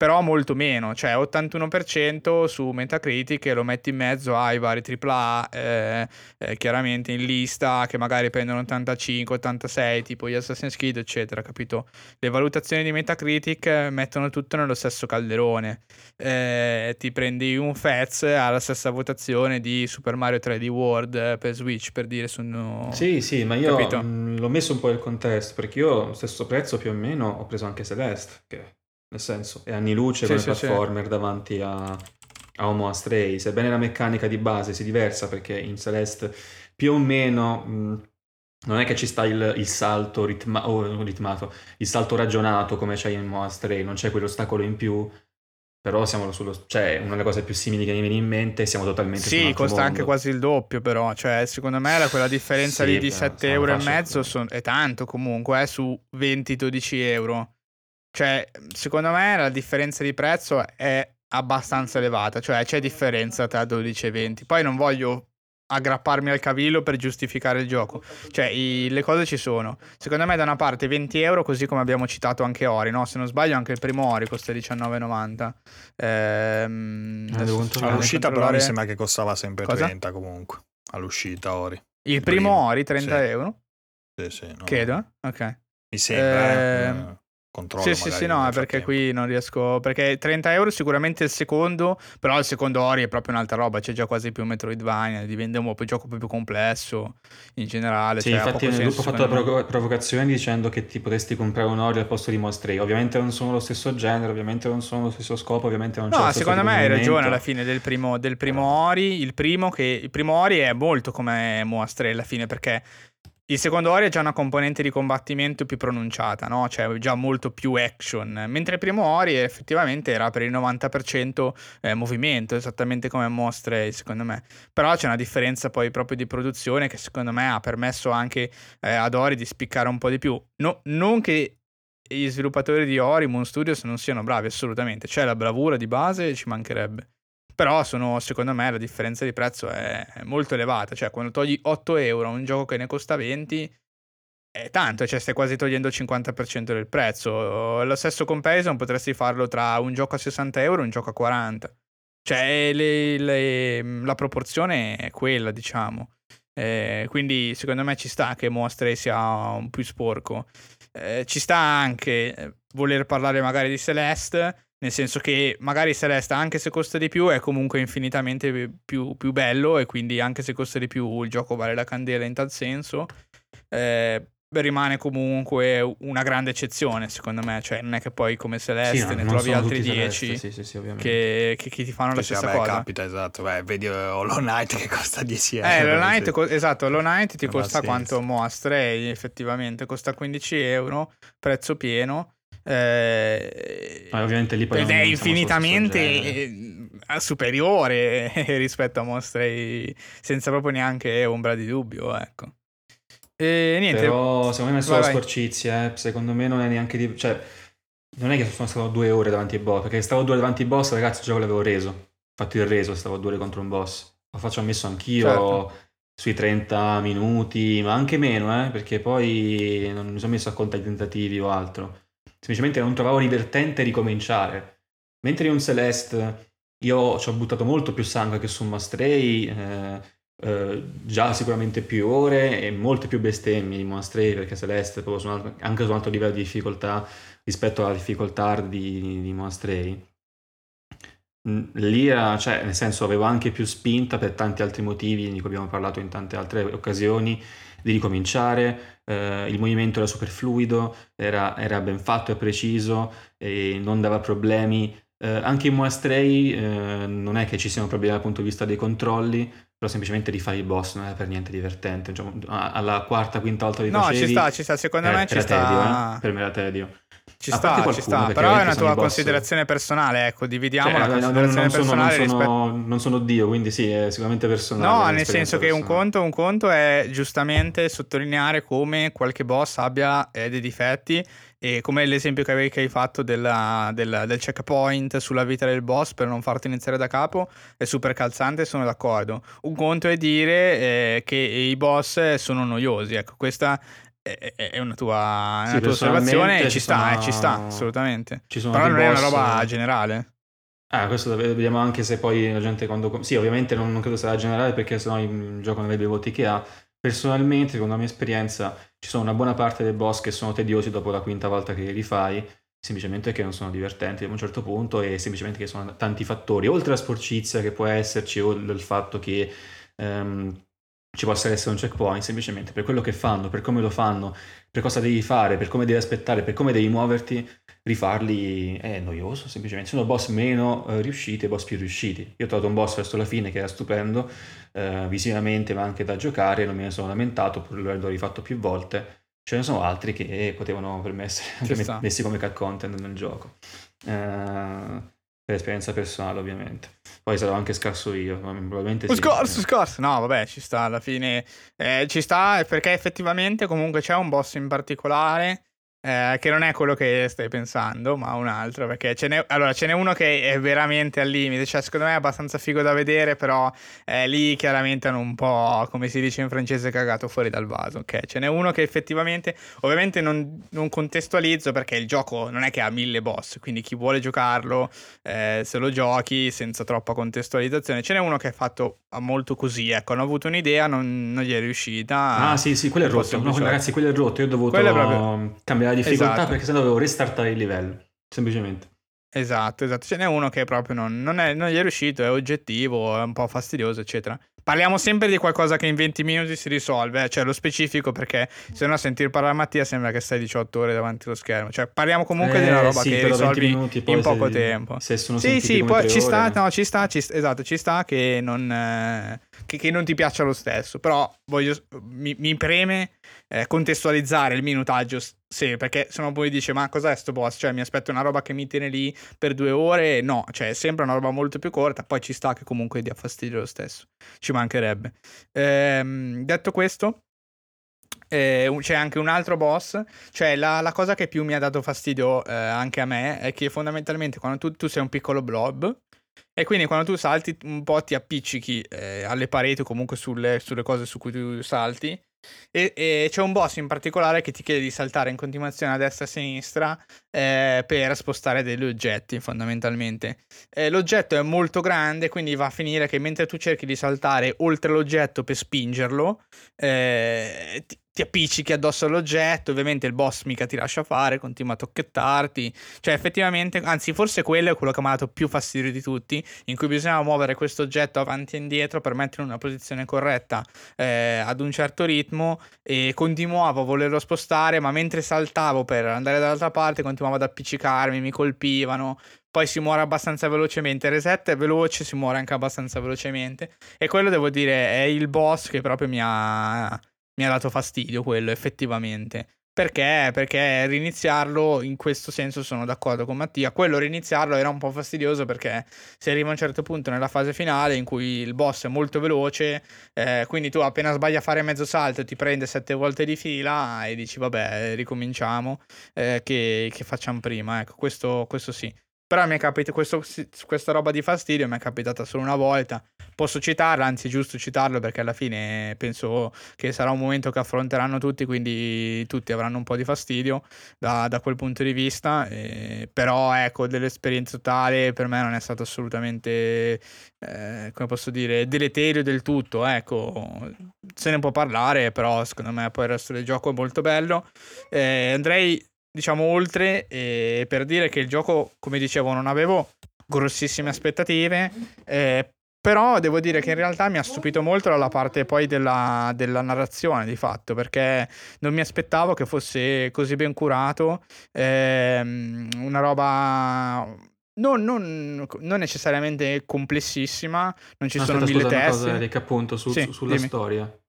Però molto meno, cioè 81% su Metacritic e lo metti in mezzo ai vari AAA, eh, eh, chiaramente in lista, che magari prendono 85, 86, tipo gli Assassin's Creed, eccetera, capito? Le valutazioni di Metacritic eh, mettono tutto nello stesso calderone. Eh, ti prendi un Fez alla stessa votazione di Super Mario 3D World eh, per Switch, per dire sono... Sì, sì, ma io Capito? l'ho messo un po' nel contesto, perché io stesso prezzo più o meno ho preso anche Celeste, che nel senso è anni luce Sì, come sì, sì. platformer davanti a, a Homo Astray, sebbene la meccanica di base sia diversa, perché in Celeste più o meno... mh, non è che ci sta il, il salto ritma- oh, ritmato, il salto ragionato come c'è in Homo Astray, non c'è quell'ostacolo in più, però siamo sullo... cioè una delle cose più simili che mi viene in mente, siamo totalmente Sì, costa anche mondo. quasi il doppio, però. Cioè, secondo me la- quella differenza Sì, lì di però, 7 siamo euro e mezzo son- è tanto comunque, eh, su 20-12 euro. Cioè, secondo me la differenza di prezzo è abbastanza elevata. Cioè, c'è differenza tra 12 e 20. Poi non voglio aggrapparmi al cavillo per giustificare il gioco. Cioè, i- le cose ci sono. Secondo me, da una parte 20 euro, così come abbiamo citato anche Ori, no? Se non sbaglio, anche il primo Ori costa 19,90. Ehm, Ah, controllare. di All'uscita però mi sembra che costava sempre Cosa? 30 comunque. All'uscita Ori. Il primo primo, Ori 30 sì. euro? Sì, sì, no. Credo. Ok. Mi sembra, eh. Ehm, eh, Controllo Sì, sì, sì, no, perché frattempo. qui non riesco. Perché 30 euro sicuramente il secondo, però il secondo Ori è proprio un'altra roba. C'è già quasi più Metroidvania, diventa un po' gioco più complesso in generale. Sì, cioè, infatti nel senso, gruppo ho fatto la provo- provocazione dicendo che ti potresti comprare un Ori al posto di Monstray. Ovviamente non sono lo stesso genere, ovviamente non sono lo stesso scopo, ovviamente non c'è lo No, secondo me hai ragione alla fine del primo, del primo Ori. Il primo, che, il primo Ori è molto come Moastre alla fine perché il secondo Ori ha già una componente di combattimento più pronunciata, no? Cioè già molto più action. Mentre il primo Ori effettivamente era per il 90% eh, movimento, esattamente come Moastre secondo me. Però c'è una differenza poi proprio di produzione che secondo me ha permesso anche eh, ad Ori di spiccare un po' di più. No- non che gli sviluppatori di Ori, Moon Studios non siano bravi assolutamente, c'è la bravura di base, ci mancherebbe. Però sono, secondo me la differenza di prezzo è molto elevata, cioè quando togli 8 euro a un gioco che ne costa 20 è tanto, cioè stai quasi togliendo il 50% del prezzo. Lo stesso comparison potresti farlo tra un gioco a 60 euro e un gioco a 40. Cioè le- le- la proporzione è quella, diciamo. Eh, quindi secondo me ci sta che Mostre sia un più sporco. Eh, ci sta anche eh, voler parlare magari di Celeste, nel senso che magari Celeste, anche se costa di più, è comunque infinitamente più, più bello e quindi anche se costa di più il gioco vale la candela in tal senso. Eh, rimane comunque una grande eccezione, secondo me. Cioè, non è che poi come Celeste Sì, no, ne trovi altri tutti 10 Celeste, sì, sì, che, che- che ti fanno la stessa vabbè, cosa. capita, esatto. Beh, vedi eh, Hollow Knight che costa 10 euro. Eh, Hollow. Knight, co- esatto, Hollow Knight ti ha costa quanto Mo Astray, effettivamente, costa 15 euro, prezzo pieno. Eh, Ma ovviamente lì poi ed è infinitamente eh, superiore rispetto a Mostray, senza proprio neanche ombra di dubbio, ecco. E niente, Però secondo me è solo sporcizia, eh. secondo me non è neanche di... cioè non è che sono stato due ore davanti ai boss, perché stavo due ore davanti ai boss, ragazzi, il gioco l'avevo reso. Fatto il reso, stavo due ore contro un boss. Lo faccio ammesso anch'io. Certo. sui 30 minuti, ma anche meno, eh, perché poi non mi sono messo a conto i tentativi o altro. Semplicemente non trovavo divertente ricominciare. Mentre in un Celeste io ci ho buttato molto più sangue che su Mastray, eh, eh, già sicuramente più ore e molte più bestemmie di Mastray perché Celeste è su altro, anche su un altro livello di difficoltà rispetto alla difficoltà di, di Mastray. Lì cioè, nel senso, avevo anche più spinta per tanti altri motivi di cui abbiamo parlato in tante altre occasioni di ricominciare. Eh, il movimento era super fluido, era, era, ben fatto e preciso e non dava problemi. Eh, anche in Moastrei eh, non è che ci siano problemi dal punto di vista dei controlli, però semplicemente rifare i boss non è per niente divertente. Cioè, alla quarta, quinta volta di No, ci sta, ci sta, secondo era, me ci era sta. Tedio, eh? Per me era tedio. Ci sta, ci sta, però è una tua considerazione personale, ecco, dividiamo cioè, la considerazione non, non personale sono, rispetto... non, sono, non sono Dio, quindi sì, è sicuramente personale. No, nel senso che un conto, un conto è giustamente sottolineare come qualche boss abbia eh, dei difetti e come l'esempio che, avevi, che hai fatto della, della, del checkpoint sulla vita del boss per non farti iniziare da capo è super calzante, sono d'accordo. Un conto è dire eh, che i boss sono noiosi, ecco, questa è una tua, sì, una tua osservazione e ci sta, sono... eh, ci sta, assolutamente. Ci sono Però non boss... è una roba generale. Ah, questo vediamo anche se poi la gente quando... Sì, ovviamente non, non credo sarà generale perché sennò il gioco non avrebbe i voti che ha. Personalmente, secondo la mia esperienza, ci sono una buona parte dei boss che sono tediosi dopo la quinta volta che li rifai, semplicemente che non sono divertenti a un certo punto e semplicemente che sono tanti fattori, oltre la sporcizia che può esserci o il fatto che... Um, ci possa essere un checkpoint semplicemente per quello che fanno, per come lo fanno, per cosa devi fare, per come devi aspettare, per come devi muoverti, rifarli è noioso semplicemente. Sono boss meno eh, riusciti e boss più riusciti. Io ho trovato un boss verso la fine che era stupendo, eh, visivamente ma anche da giocare, non me ne sono lamentato pur l'averlo rifatto più volte. Ce ne sono altri che potevano per me essere messi come cut content nel gioco. Eh, per esperienza personale ovviamente. Poi sarò anche scarso io, probabilmente sì. Scarso, scarso. No, vabbè, ci sta alla fine. Eh, ci sta perché effettivamente comunque c'è un boss in particolare eh, che non è quello che stai pensando, ma un altro. Perché ce n'è, allora, ce n'è uno che è veramente al limite. Cioè, secondo me è abbastanza figo da vedere, però eh, lì chiaramente hanno un po', come si dice in francese, cagato fuori dal vaso. Ok, ce n'è uno che effettivamente, ovviamente non, non contestualizzo perché il gioco non è che ha mille boss. Quindi chi vuole giocarlo, eh, se lo giochi senza troppa contestualizzazione. Ce n'è uno che è fatto molto così. Ecco, hanno avuto un'idea, non, non gli è riuscita. Ah, sì, sì, quello è rotto. No, ragazzi, quello è rotto. Io ho dovuto proprio... cambiare la difficoltà esatto. perché sennò dovevo restartare il livello, semplicemente. Esatto, esatto. Ce n'è uno che proprio non, non, è, non gli è riuscito, è oggettivo, è un po' fastidioso, eccetera. Parliamo sempre di qualcosa che in 20 minuti si risolve, eh? cioè lo specifico perché se no a sentir parlare Mattia sembra che stai 18 ore davanti allo schermo. Cioè parliamo comunque eh, di una roba sì, che risolvi in poco se, tempo. Se sono sì, sì, poi ci sta, no, ci sta, ci sta, esatto, ci sta che non, eh, che, che non ti piaccia lo stesso, però voglio, mi, mi preme eh, contestualizzare il minutaggio sì, perché se no poi dice ma cos'è sto boss? Cioè mi aspetto una roba che mi tiene lì per due ore? No, cioè è sempre una roba molto più corta, poi ci sta che comunque dia fastidio lo stesso, ci mancherebbe. Ehm, detto questo, eh, c'è anche un altro boss, cioè la, la, cosa che più mi ha dato fastidio eh, anche a me è che fondamentalmente quando tu, tu, sei un piccolo blob e quindi quando tu salti un po' ti appiccichi eh, alle pareti o comunque sulle, sulle cose su cui tu salti e, e, c'è un boss in particolare che ti chiede di saltare in continuazione a destra e a sinistra eh, per spostare degli oggetti, fondamentalmente. Eh, l'oggetto è molto grande, quindi va a finire che mentre tu cerchi di saltare oltre l'oggetto per spingerlo, eh, ti, ti appiccichi addosso all'oggetto, ovviamente il boss mica ti lascia fare, continua a tocchettarti, cioè effettivamente, anzi forse quello è quello che mi ha dato più fastidio di tutti, in cui bisognava muovere questo oggetto avanti e indietro per metterlo in una posizione corretta eh, ad un certo ritmo e continuavo a volerlo spostare, ma mentre saltavo per andare dall'altra parte continuavo ad appiccicarmi, mi colpivano, poi si muore abbastanza velocemente. Reset è veloce, si muore anche abbastanza velocemente. E quello devo dire è il boss che proprio mi ha mi ha dato fastidio quello effettivamente. Perché? Perché riniziarlo in questo senso sono d'accordo con Mattia. Quello riniziarlo era un po' fastidioso perché si arriva a un certo punto nella fase finale in cui il boss è molto veloce, eh, quindi tu appena sbagli a fare mezzo salto ti prende sette volte di fila e dici vabbè ricominciamo, eh, che, che, facciamo prima. Ecco, questo, questo sì. Però mi è capitato questo, questa roba di fastidio mi è capitata solo una volta. Posso citarla, anzi è giusto citarlo perché alla fine penso che sarà un momento che affronteranno tutti, quindi tutti avranno un po' di fastidio da, da quel punto di vista. Eh, però ecco, dell'esperienza totale per me non è stato assolutamente, eh, come posso dire, deleterio del tutto. Ecco, se ne può parlare, però secondo me poi il resto del gioco è molto bello. Eh, andrei diciamo oltre eh, per dire che il gioco, come dicevo, non avevo grossissime aspettative. Eh, però devo dire che in realtà mi ha stupito molto la parte poi della, della, narrazione di fatto, perché non mi aspettavo che fosse così ben curato, ehm, una roba non, non, non, necessariamente complessissima, non ci sono aspetta, mille scusa, teste. Una cosa, Rick, appunto, su, sì, su, sulla dimmi. storia.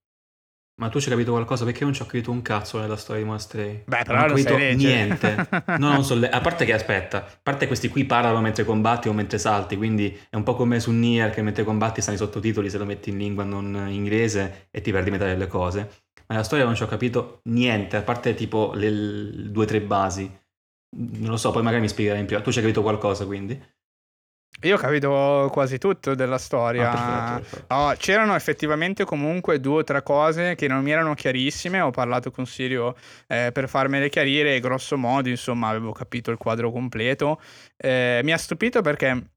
Ma tu ci hai capito qualcosa? Perché io non ci ho capito un cazzo nella storia di Monasteri. Beh, però non ho capito niente. No, non so le- A parte che aspetta, a parte questi qui parlano mentre combatti o mentre salti, quindi è un po' come su Nier che mentre combatti stanno i sottotitoli se lo metti in lingua non inglese e ti perdi metà delle cose. Ma nella storia non ci ho capito niente, a parte tipo le due o tre basi. Non lo so, poi magari mi spiegherai in prima. Tu ci hai capito qualcosa quindi? Io ho capito quasi tutto della storia. Ah, perfetto, perfetto. Oh, c'erano effettivamente comunque due o tre cose che non mi erano chiarissime. Ho parlato con Sirio eh, per farmele chiarire. E grosso modo, insomma, avevo capito il quadro completo. Eh, mi ha stupito perché.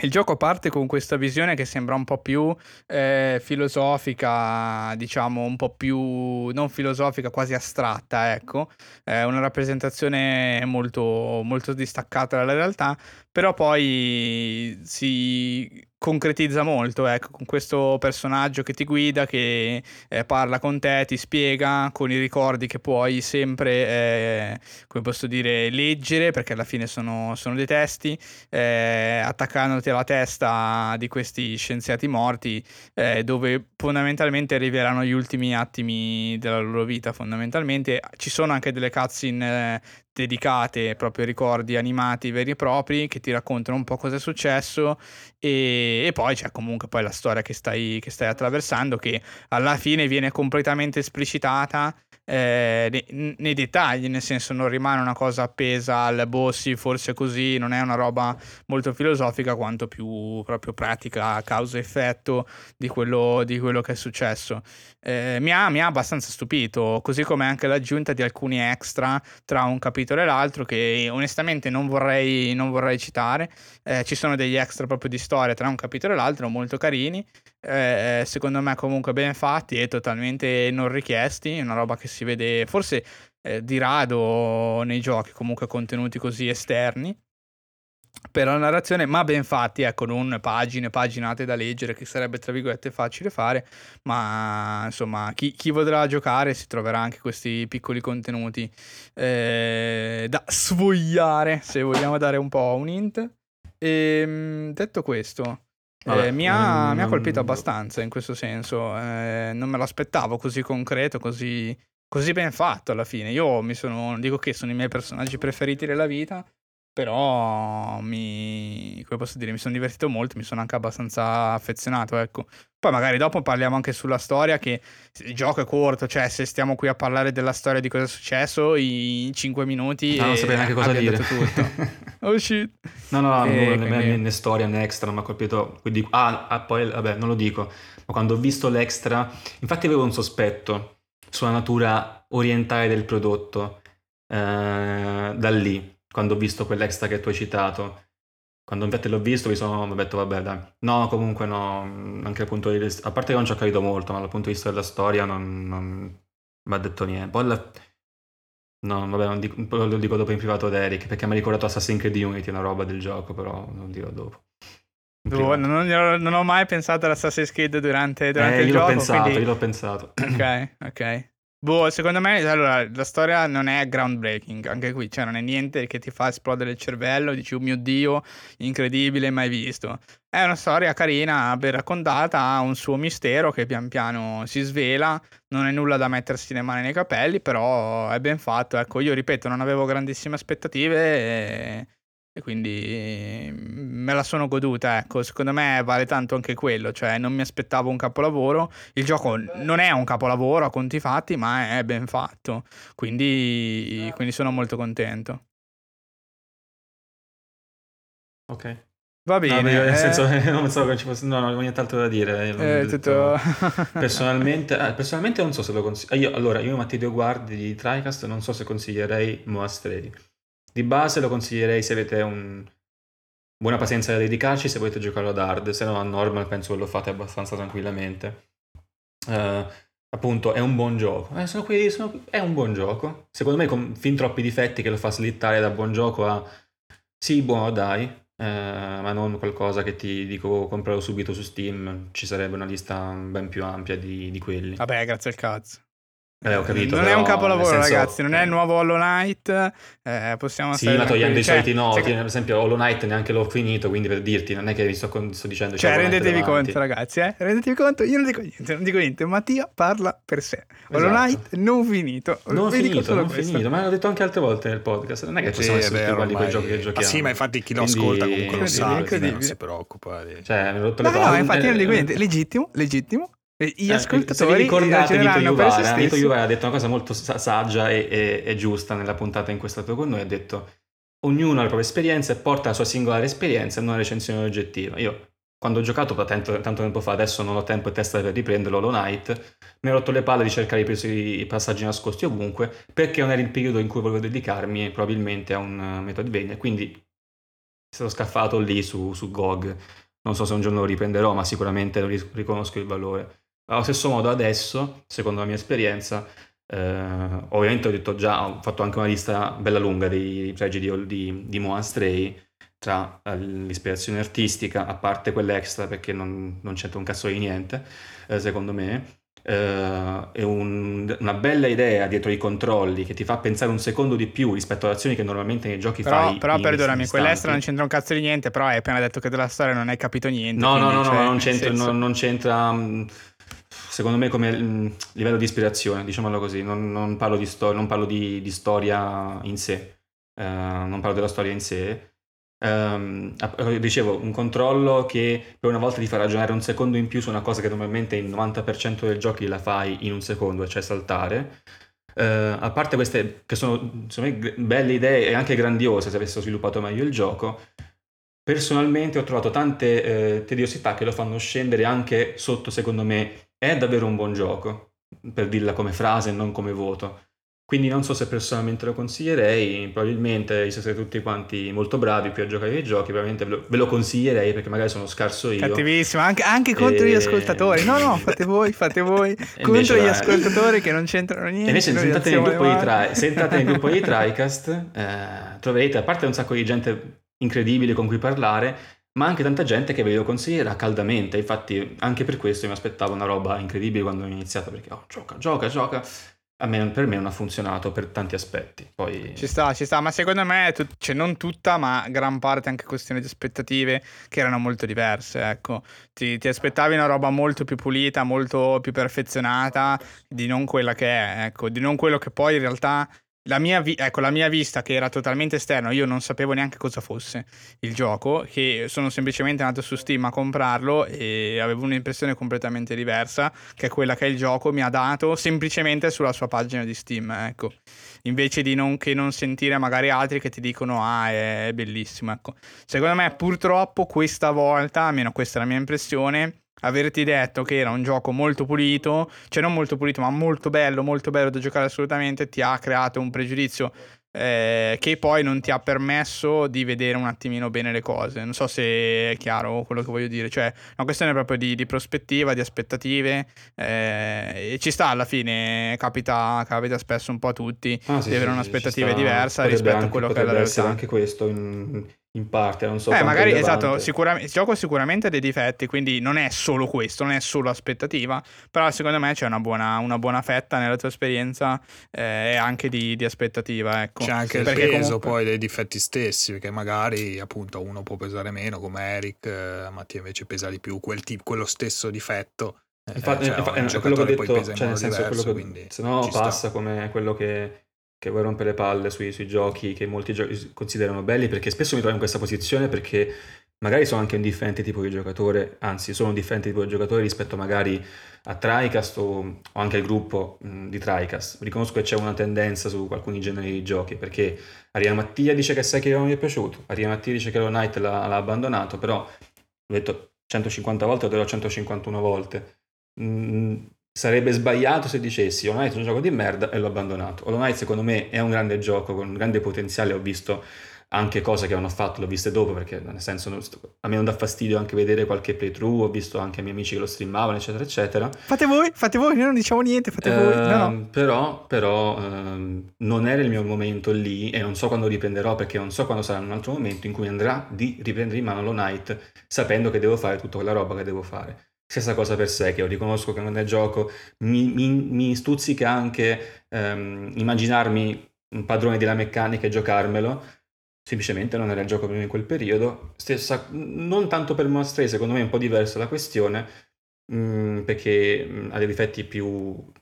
Il gioco parte con questa visione che sembra un po' più eh, filosofica, diciamo un po' più non filosofica, quasi astratta, ecco, eh, una rappresentazione molto, molto distaccata dalla realtà, però poi si concretizza molto, ecco, con questo personaggio che ti guida, che eh, parla con te, ti spiega con i ricordi che puoi sempre, eh, come posso dire, leggere, perché alla fine sono, sono dei testi, eh, attaccandoti alla testa di questi scienziati morti, eh, dove fondamentalmente rivelano gli ultimi attimi della loro vita, fondamentalmente. Ci sono anche delle cutscene eh, dedicate proprio ai ricordi animati veri e propri che ti raccontano un po' cosa è successo e, e poi c'è comunque poi la storia che stai, che stai attraversando che alla fine viene completamente esplicitata eh, nei, nei, dettagli, nel senso non rimane una cosa appesa al bossi, forse così, non è una roba molto filosofica quanto più proprio pratica, causa-effetto di quello, di quello che è successo. Eh, mi, ha, mi ha abbastanza stupito, così come anche l'aggiunta di alcuni extra tra un capitolo e l'altro che onestamente non vorrei, non vorrei citare. Eh, ci sono degli extra proprio di storia tra un capitolo e l'altro molto carini eh, secondo me comunque ben fatti e totalmente non richiesti, una roba che si vede forse eh, di rado nei giochi, comunque contenuti così esterni per la narrazione, ma ben fatti, ecco, non pagine, paginate da leggere, che sarebbe tra virgolette facile fare, ma insomma, chi, chi vorrà giocare si troverà anche questi piccoli contenuti eh, da svogliare, se vogliamo dare un po' un hint. E detto questo, Vabbè, eh, mi, ha, non- mi ha colpito abbastanza in questo senso, eh, non me l'aspettavo così concreto, così, così ben fatto alla fine. Io mi sono, dico che sono i miei personaggi preferiti della vita, però mi, come posso dire, mi sono divertito molto, mi sono anche abbastanza affezionato, ecco. Poi magari dopo parliamo anche sulla storia, che il gioco è corto, cioè se stiamo qui a parlare della storia di cosa è successo in 5 minuti... Ah, non eh, sapevo neanche cosa abbiamo dire. tutto. oh shit. No, no, E no, né, quindi- né- né storia né extra, non mi ha colpito. quindi- ah, ah, poi, vabbè, non lo dico. Ma quando ho visto l'extra, infatti avevo un sospetto sulla natura orientale del prodotto eh, da lì, quando ho visto quell'extra che tu hai citato. Quando infatti l'ho visto mi sono detto vabbè dai. No, comunque no, anche dal punto di vista... A parte che non ci ho capito molto, ma dal punto di vista della storia non, non mi ha detto niente. Poi alla- No, vabbè, non dico- lo dico dopo in privato ad Eric, perché mi ha ricordato Assassin's Creed Unity, una roba del gioco, però non dirò dopo. Privato. non, non- ho mai pensato all'Assassin's Creed durante, durante Eh, il io gioco, pensato, quindi- io l'ho pensato. Ok, ok. Boh, secondo me, allora, la storia non è groundbreaking, anche qui, cioè non è niente che ti fa esplodere il cervello, dici, oh mio Dio, incredibile, mai visto. È una storia carina, ben raccontata, ha un suo mistero che pian piano si svela, non è nulla da mettersi le mani nei capelli, però è ben fatto. Ecco, io ripeto, non avevo grandissime aspettative e, e quindi mm, me la sono goduta, ecco, secondo me vale tanto anche quello, cioè non mi aspettavo un capolavoro, il gioco non è un capolavoro a conti fatti, ma è ben fatto, quindi, quindi sono molto contento. Ok. Va bene. No, nel eh, senso, non pensavo che ci fosse... No, non avevo nient'altro da dire. Eh, ho detto- tutto... Personalmente, ah, personalmente non so se lo consiglio. Io, allora, io Matteo Guardi di TriCast non so se consiglierei Moastrei. Di base lo consiglierei se avete un... buona pazienza da dedicarci, se volete giocarlo ad hard, se no a normal penso che lo fate abbastanza tranquillamente. Eh, appunto, è un buon gioco. Eh, sono qui, sono- È un buon gioco. Secondo me con fin troppi difetti che lo fa slittare da buon gioco a... Sì, buono dai, eh, ma non qualcosa che ti dico comprarlo subito su Steam. Ci sarebbe una lista ben più ampia di, di quelli. Vabbè, grazie al cazzo. Eh, ho capito, non è però, un capolavoro, senso- ragazzi. Non è il nuovo Hollow Knight. eh, possiamo Sì, ma togliendo i soliti Cioè, noti, se- ad esempio Hollow Knight neanche l'ho finito, quindi per dirti, non è che vi sto, sto dicendo Cioè, Hollow rendetevi davanti. conto, ragazzi, eh? Rendetevi conto, io non dico niente, non dico niente. Mattia parla per sé. Hollow Esatto. Knight non finito. Non Vi finito, non questo. finito, ma l'ho detto anche altre volte nel podcast. Non è che Sì, possiamo è essere vero, ormai- giochi che giochiamo. Ma sì, ma infatti chi lo Quindi- ascolta comunque lo sa, non si preoccupa. di- Cioè, mi ho rotto No, le no, palle. infatti io non dico Eh, niente. Legittimo, legittimo. Gli Eh, ascoltatori ricordate Iuvara, Vito stessi. Iuvara ha detto una cosa molto sa- saggia e, e- e giusta nella puntata in cui è stato con noi, ha detto ognuno ha la propria esperienza e porta la sua singolare esperienza e non una recensione oggettiva. Io quando ho giocato tanto, tanto tempo fa, adesso non ho tempo e testa per riprenderlo, Hollow Knight, mi ho rotto le palle di cercare i, passaggi nascosti ovunque perché non era il periodo in cui volevo dedicarmi probabilmente a un Metroidvania, quindi sono scaffato lì su, su GOG. Non so se un giorno lo riprenderò, ma sicuramente riconosco il valore. Allo stesso modo adesso, secondo la mia esperienza, eh, ovviamente ho detto già, ho fatto anche una lista bella lunga dei pregi di, di, di Moan Stray, tra eh, l'ispirazione artistica, a parte quell'extra perché non, non c'entra un cazzo di niente, eh, secondo me, eh, è un- una bella idea dietro i controlli che ti fa pensare un secondo di più rispetto alle azioni che normalmente nei giochi Però, fai. però perdonami, istanti. quell'estra non c'entra un cazzo di niente, però hai appena detto che della storia non hai capito niente. No, no, no, no, cioè, non c'entra, senso- non, non c'entra, mh, secondo me, come mh, livello di ispirazione, diciamolo così. Non, non parlo, di, sto- non parlo di, di storia in sé, eh, non parlo della storia in sé. App- dicevo, un controllo che per una volta ti fa ragionare un secondo in più su una cosa che normalmente il 90% dei giochi la fai in un secondo, cioè saltare. Eh, a parte queste che sono me belle idee e anche grandiose se avessero sviluppato meglio il gioco, personalmente ho trovato tante eh, tediosità che lo fanno scendere anche sotto, secondo me, è davvero un buon gioco, per dirla come frase e non come voto. Quindi non so se personalmente lo consiglierei, probabilmente se siete tutti quanti molto bravi più a giocare ai giochi, probabilmente ve lo, ve lo consiglierei perché magari sono scarso io. Cattivissimo, anche, anche contro gli E- ascoltatori. No, no, fate voi, fate voi. invece contro gli la- ascoltatori che non c'entrano E niente. invece noi se entrate, nel gruppo di. Tri- se entrate nel gruppo di TriCast eh, troverete, a parte un sacco di gente incredibile con cui parlare, ma anche tanta gente che ve lo consiglierà caldamente. Infatti anche per questo mi aspettavo una roba incredibile quando ho iniziato, perché oh, gioca, gioca, gioca. Me, per me non ha funzionato per tanti aspetti. Poi... Ci sta, ci sta, ma secondo me, tut- cioè non tutta, ma gran parte anche questione di aspettative che erano molto diverse, ecco. Ti, ti aspettavi una roba molto più pulita, molto più perfezionata di non quella che è, ecco, di non quello che poi in realtà... La mia, vi- ecco, la mia vista che era totalmente esterno, io non sapevo neanche cosa fosse il gioco, che sono semplicemente andato su Steam a comprarlo e avevo un'impressione completamente diversa, che è quella che il gioco mi ha dato semplicemente sulla sua pagina di Steam, ecco. Invece di non, non sentire magari altri che ti dicono ah è bellissimo ecco. Secondo me purtroppo questa volta almeno questa è la mia impressione averti detto che era un gioco molto pulito cioè non molto pulito ma molto bello molto bello da giocare assolutamente ti ha creato un pregiudizio eh, che poi non ti ha permesso di vedere un attimino bene le cose non so se è chiaro quello che voglio dire cioè una questione proprio di, di prospettiva di aspettative eh, e ci sta alla fine capita, capita spesso un po' a tutti Ah, sì, di avere sì, un'aspettativa diversa Potrebbe rispetto a anche- quello che è la potrebbe essere realtà. anche questo in, in parte, non so. Eh, magari esatto, sicuramente, il gioco sicuramente ha dei difetti, quindi non è solo questo, non è solo aspettativa, però secondo me c'è una buona, una buona fetta nella tua esperienza eh, e anche di, di aspettativa, ecco. C'è anche il peso comunque- poi dei difetti stessi, perché magari appunto uno può pesare meno come Eric, eh, Mattia invece pesa di più quel tipo, quello stesso difetto. eh, Infatti, cioè, infatti, è quello che ho giocatore poi detto, pesa in cioè nel modo senso diverso, quello che, quindi se no ci sta. passa come quello che, che vuoi rompere le palle sui, sui giochi che molti giochi considerano belli, perché spesso mi trovo in questa posizione perché magari sono anche un differente tipo di giocatore, anzi sono un differente tipo di giocatore rispetto magari a TriCast o, o anche al gruppo mh, di TriCast. Riconosco che c'è una tendenza su alcuni generi di giochi, perché Aria Mattia dice che Sekiro non gli è piaciuto, Aria Mattia dice che lo Knight l'ha, l'ha abbandonato, però l'ho detto 150 volte, lo dirò 151 volte. Mm, sarebbe sbagliato se dicessi Hollow Knight è un gioco di merda e l'ho abbandonato. Hollow Knight secondo me è un grande gioco con un grande potenziale, ho visto anche cose che hanno fatto, l'ho viste dopo perché nel senso a me non dà fastidio anche vedere qualche playthrough, ho visto anche i miei amici che lo streamavano eccetera eccetera. Fate voi, fate voi, noi non diciamo niente, fate eh, voi. No, no. Ehm, però, però ehm, non era il mio momento lì e non so quando riprenderò perché non so quando sarà un altro momento in cui andrà di riprendere in mano Hollow Knight sapendo che devo fare tutta quella roba che devo fare. Stessa cosa per sé, che io riconosco che non è gioco, mi, mi, mi stuzzica anche ehm, immaginarmi un padrone della meccanica e giocarmelo, semplicemente non era il gioco per me in quel periodo. Stessa, non tanto per Monster secondo me è un po' diversa la questione, mh, mm, perché mh, mm, ha dei difetti più,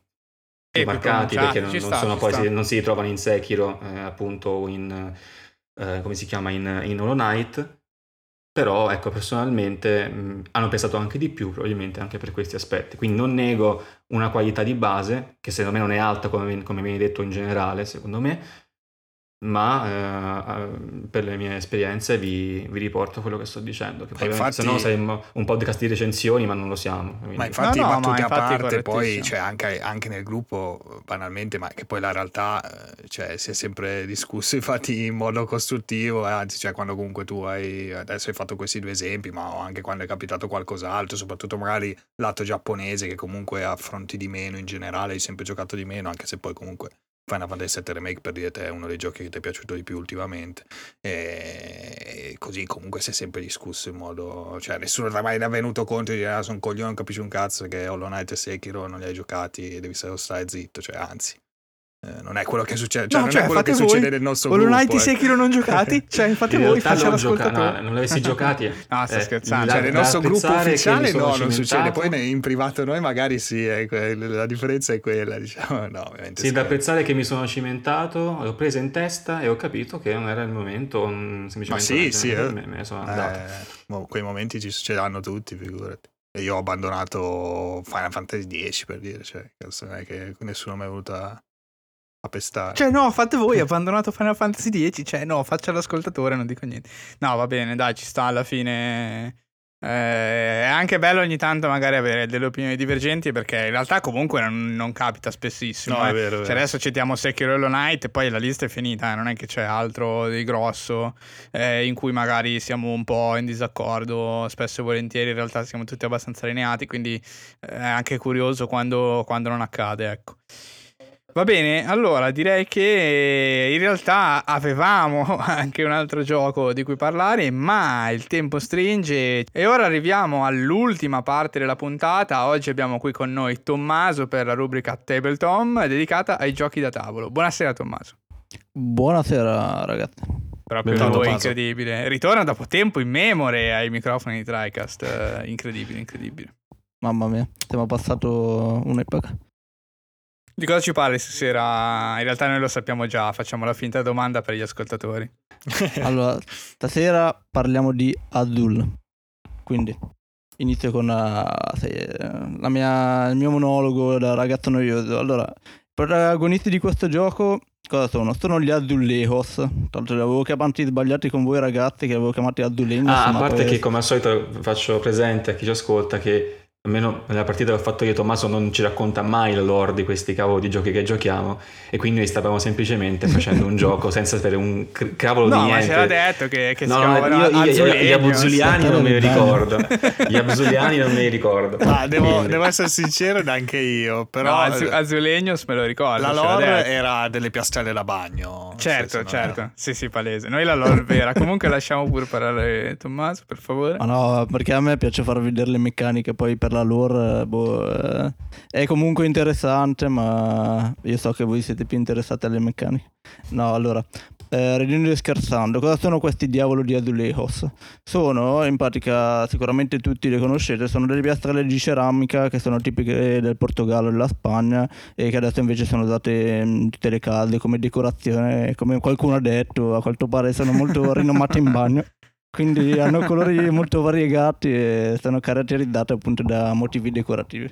più marcati, perché non, non, sta, poi, si, non, si ritrovano in Sekiro, eh, appunto, in, eh, come si chiama, in, in Hollow Knight. Però, ecco, personalmente mh, hanno pensato anche di più, probabilmente anche per questi aspetti. Quindi non nego una qualità di base, che secondo me non è alta come, come viene detto in generale, secondo me, ma eh, per le mie esperienze vi, vi, riporto quello che sto dicendo, che poi infatti, se no saremmo un podcast di recensioni, ma non lo siamo. Quindi. Ma infatti, no, no, battute ma a parte, poi cioè, anche, anche, nel gruppo, banalmente, ma che poi la realtà eh, cioè, si è sempre discusso, infatti, in modo costruttivo, eh, anzi, cioè, quando comunque tu hai, adesso hai fatto questi due esempi, ma anche quando è capitato qualcos'altro, soprattutto magari lato giapponese, che comunque affronti di meno in generale, hai sempre giocato di meno, anche se poi comunque Final Fantasy VII Remake per dire te è uno dei giochi che ti è piaciuto di più ultimamente. E così comunque si è sempre discusso in modo cioè nessuno è mai venuto contro di dire ah sono un coglione non capisci un cazzo che Hollow Knight e Sekiro non li hai giocati e devi stare zitto cioè anzi eh, non è quello che succede, cioè, no, non cioè, è quello che voi. succede nel nostro Hollow gruppo. Hollow Knight e Sekiro non giocati? Cioè, fate in voi, faccia gioca- no, non l'avessi giocati. no, sta eh, scherzando. Cioè, nel nostro gruppo ufficiale no, non succede. Poi in privato noi magari sì, eh, la differenza è quella, diciamo. No, ovviamente. Sì, da apprezzare che mi sono cimentato, l'ho presa in testa e ho capito che non era il momento, semplicemente. Ma sì, sì, eh. me, me ne sono andato. Eh, quei momenti ci succederanno tutti, figurati. E io ho abbandonato Final Fantasy X per dire, cioè, non è che nessuno mi è venuto a pestare. Cioè, no, fate voi, abbandonato Final Fantasy X. Cioè, no, faccia l'ascoltatore, non dico niente. No, va bene, dai, ci sta alla fine. Eh, è anche bello ogni tanto magari avere delle opinioni divergenti perché in realtà comunque non, non capita spessissimo. No, eh. è vero, cioè, vero. adesso citiamo Sekiro Hollow Knight e poi la lista è finita, eh. non è che c'è altro di grosso eh, in cui magari siamo un po' in disaccordo, spesso e volentieri in realtà siamo tutti abbastanza allineati, quindi eh, è anche curioso quando, quando non accade, ecco. Va bene, allora direi che in realtà avevamo anche un altro gioco di cui parlare, ma il tempo stringe e ora arriviamo all'ultima parte della puntata. Oggi abbiamo qui con noi Tommaso per la rubrica Table Tom dedicata ai giochi da tavolo. Buonasera Tommaso. Buonasera ragazzi. Proprio lui, incredibile. Ritorna dopo tempo in memore ai microfoni di TriCast. incredibile, incredibile. Mamma mia, siamo passato un'epoca. Di cosa ci parli stasera? In realtà noi lo sappiamo già, facciamo la finta domanda per gli ascoltatori. allora, stasera parliamo di Azul. Quindi inizio con uh, sì, mia, il mio monologo da ragazzo noioso. Allora, i protagonisti di questo gioco cosa sono? Sono gli Azulejos. Tra l'altro li avevo chiamati sbagliati con voi ragazzi che avevo chiamati Azulegnos. Ah, a parte che come al solito faccio presente a chi ci ascolta che almeno nella partita che ho fatto io Tommaso non ci racconta mai la lore di questi cavolo di giochi che giochiamo e quindi noi stavamo semplicemente facendo un gioco senza sapere un cavolo no, di niente. No, ma c'era detto che, che no, si chiamavano io, io, Gli abuzuliani non me li ricordo. Gli abuzuliani non me li ricordo. Ah, devo, devo, essere sincero neanche io, però... No, Az- Azulegnos me lo ricordo. La lore era delle piastrelle da bagno. Certo, certo. Era... Sì, sì, palese. Noi la lore vera. Comunque lasciamo pure parlare Tommaso, per favore. Ma no, perché a me piace far vedere le meccaniche poi per la lore boh, eh, è comunque interessante, ma io so che voi siete più interessati alle meccaniche. No, allora, eh, ridendo e scherzando, cosa sono questi diavolo di azulejos? Sono, in pratica, sicuramente tutti le conoscete, sono delle piastrelle di ceramica che sono tipiche del Portogallo e della Spagna e che adesso invece sono usate in tutte le case come decorazione, come qualcuno ha detto, a quanto pare sono molto rinomate in bagno. Quindi hanno colori molto variegati e sono caratterizzati appunto da motivi decorativi.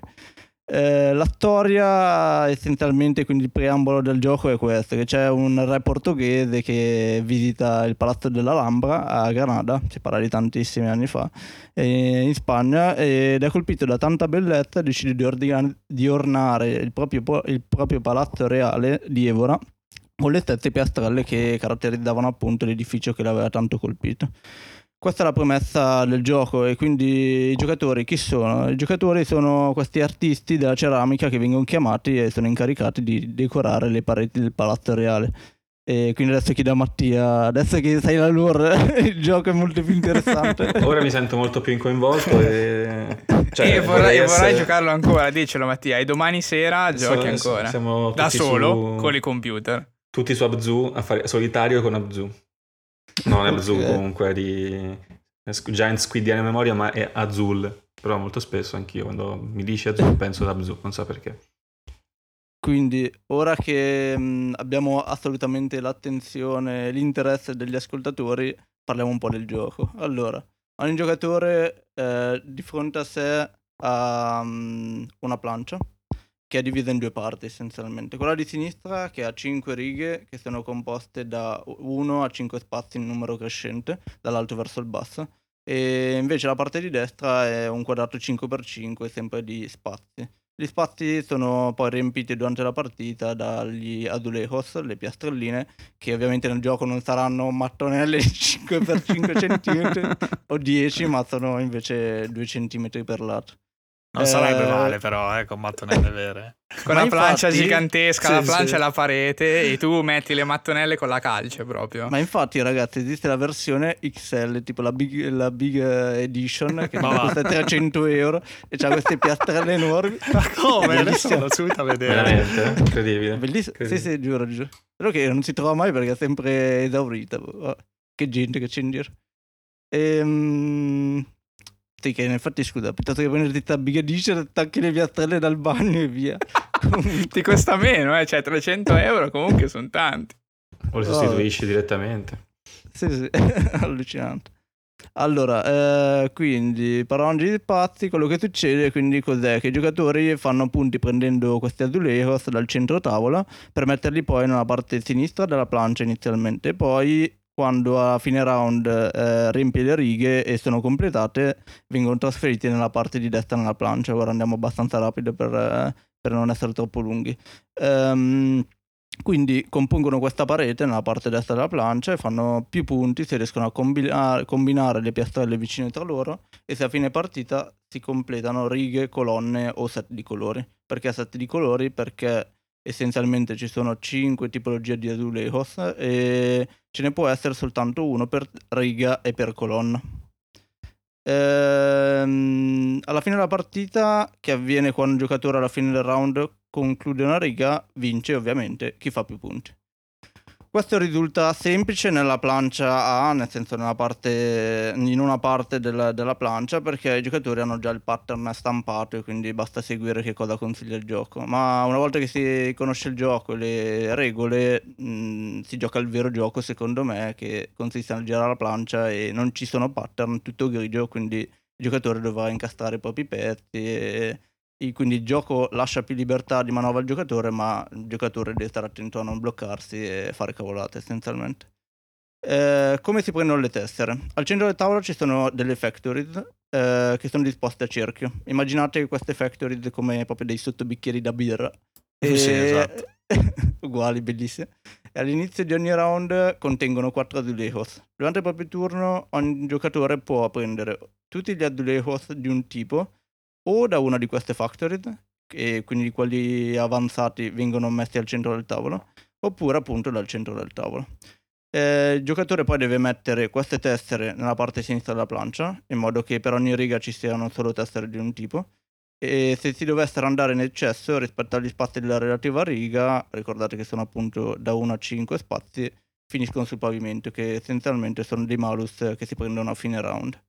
Eh, la storia essenzialmente, quindi il preambolo del gioco è questo, che c'è un re portoghese che visita il palazzo dell'Alhambra a Granada, si parla di tantissimi anni fa, in Spagna, ed è colpito da tanta bellezza decide di, ordina- di ornare il proprio, il proprio palazzo reale di Evora con le stesse piastrelle che caratterizzavano appunto l'edificio che l'aveva tanto colpito. Questa è la premessa del gioco e quindi i giocatori chi sono? I giocatori sono questi artisti della ceramica che vengono chiamati e sono incaricati di decorare le pareti del palazzo reale. E quindi adesso chiedo a Mattia, adesso che sai la lore, il gioco è molto più interessante. Ora mi sento molto più coinvolto e... Cioè, e vorrei, essere... vorrei, giocarlo ancora, dicelo Mattia, e domani sera giochi so, ancora. Siamo da solo, su... con i computer. Tutti su Abzu, a fare solitario con Abzu. Non è Abzu okay. comunque, di Giant Squidiana memoria, ma è Azul. Però molto spesso anch'io quando mi dici Azul penso ad Abzu, non so perché. Quindi, ora che mh, abbiamo assolutamente l'attenzione e l'interesse degli ascoltatori, parliamo un po' del gioco. Allora, ogni giocatore eh, di fronte a sé ha um, una plancia che è divisa in due parti essenzialmente. Quella di sinistra che ha 5 righe che sono composte da 1 a 5 spazi in numero crescente, dall'alto verso il basso, e invece la parte di destra è un quadrato 5x5 sempre di spazi. Gli spazi sono poi riempiti durante la partita dagli azulejos, le piastrelline, che ovviamente nel gioco non saranno mattonelle di 5x5 cm o 10, ma sono invece 2 cm per lato. Non eh... sarebbe male però, eh, con mattonelle vere. Con la plancia gigantesca, sì, la plancia sì. e la parete e tu metti le mattonelle con la calce proprio. Ma infatti ragazzi esiste la versione XL, tipo la Big, la big Edition che costa 300 euro e c'ha queste piastrelle enormi. Ma come? Adesso vado subito a vedere. Veramente? Incredibile. Bellissimo. Sì, sì, giuro, giuro. Però che non si trova mai perché è sempre esaurita. Oh, che gente che c'è in giro. Ehm... Sì, che infatti scusa, piuttosto che prenderti sta big edition, attacchi le piastrelle dal bagno e via. Ti costa meno, eh? Cioè 300 euro comunque sono tanti. O le sostituisci oh. direttamente. Sì, sì, allucinante. Allora, eh, quindi parlando di spazi, quello che succede quindi cos'è? Che i giocatori fanno punti prendendo questi azulejos dal centro tavola per metterli poi nella parte sinistra della plancia inizialmente, poi quando a fine round eh, riempie le righe e sono completate, vengono trasferiti nella parte di destra nella plancia. Ora andiamo abbastanza rapido per, eh, per non essere troppo lunghi. Um, quindi compongono questa parete nella parte destra della plancia e fanno più punti se riescono a combinare, combinare le piastrelle vicine tra loro e se a fine partita si completano righe, colonne o set di colori. Perché set di colori? Perché essenzialmente ci sono 5 tipologie di azulejos e ce ne può essere soltanto uno per riga e per colonna. Ehm, alla fine della partita, che avviene quando un giocatore alla fine del round conclude una riga, vince ovviamente chi fa più punti. Questo risulta semplice nella plancia A, nel senso parte, in una parte della, della, plancia, perché i giocatori hanno già il pattern stampato e quindi basta seguire che cosa consiglia il gioco. Ma una volta che si conosce il gioco e le regole, mh, si gioca il vero gioco, secondo me, che consiste nel girare la plancia e non ci sono pattern, tutto grigio, quindi il giocatore dovrà incastrare i propri pezzi e quindi il gioco lascia più libertà di manovra al giocatore, ma il giocatore deve stare attento a non bloccarsi e fare cavolate essenzialmente. Eh, come si prendono le tessere? Al centro del tavolo ci sono delle factories eh, che sono disposte a cerchio. Immaginate queste factories come proprio dei sottobicchieri da birra. E... Sì, esatto. Uguali, bellissime. E all'inizio di ogni round contengono 4 azulejos. Durante il proprio turno ogni giocatore può prendere tutti gli azulejos di un tipo o da una di queste factories, e quindi quelli avanzati vengono messi al centro del tavolo, oppure appunto dal centro del tavolo. Eh, il giocatore poi deve mettere queste tessere nella parte sinistra della plancia, in modo che per ogni riga ci siano solo tessere di un tipo. E se si dovessero andare in eccesso rispetto agli spazi della relativa riga, ricordate che sono appunto da 1 a 5 spazi, finiscono sul pavimento, che essenzialmente sono dei malus che si prendono a fine round.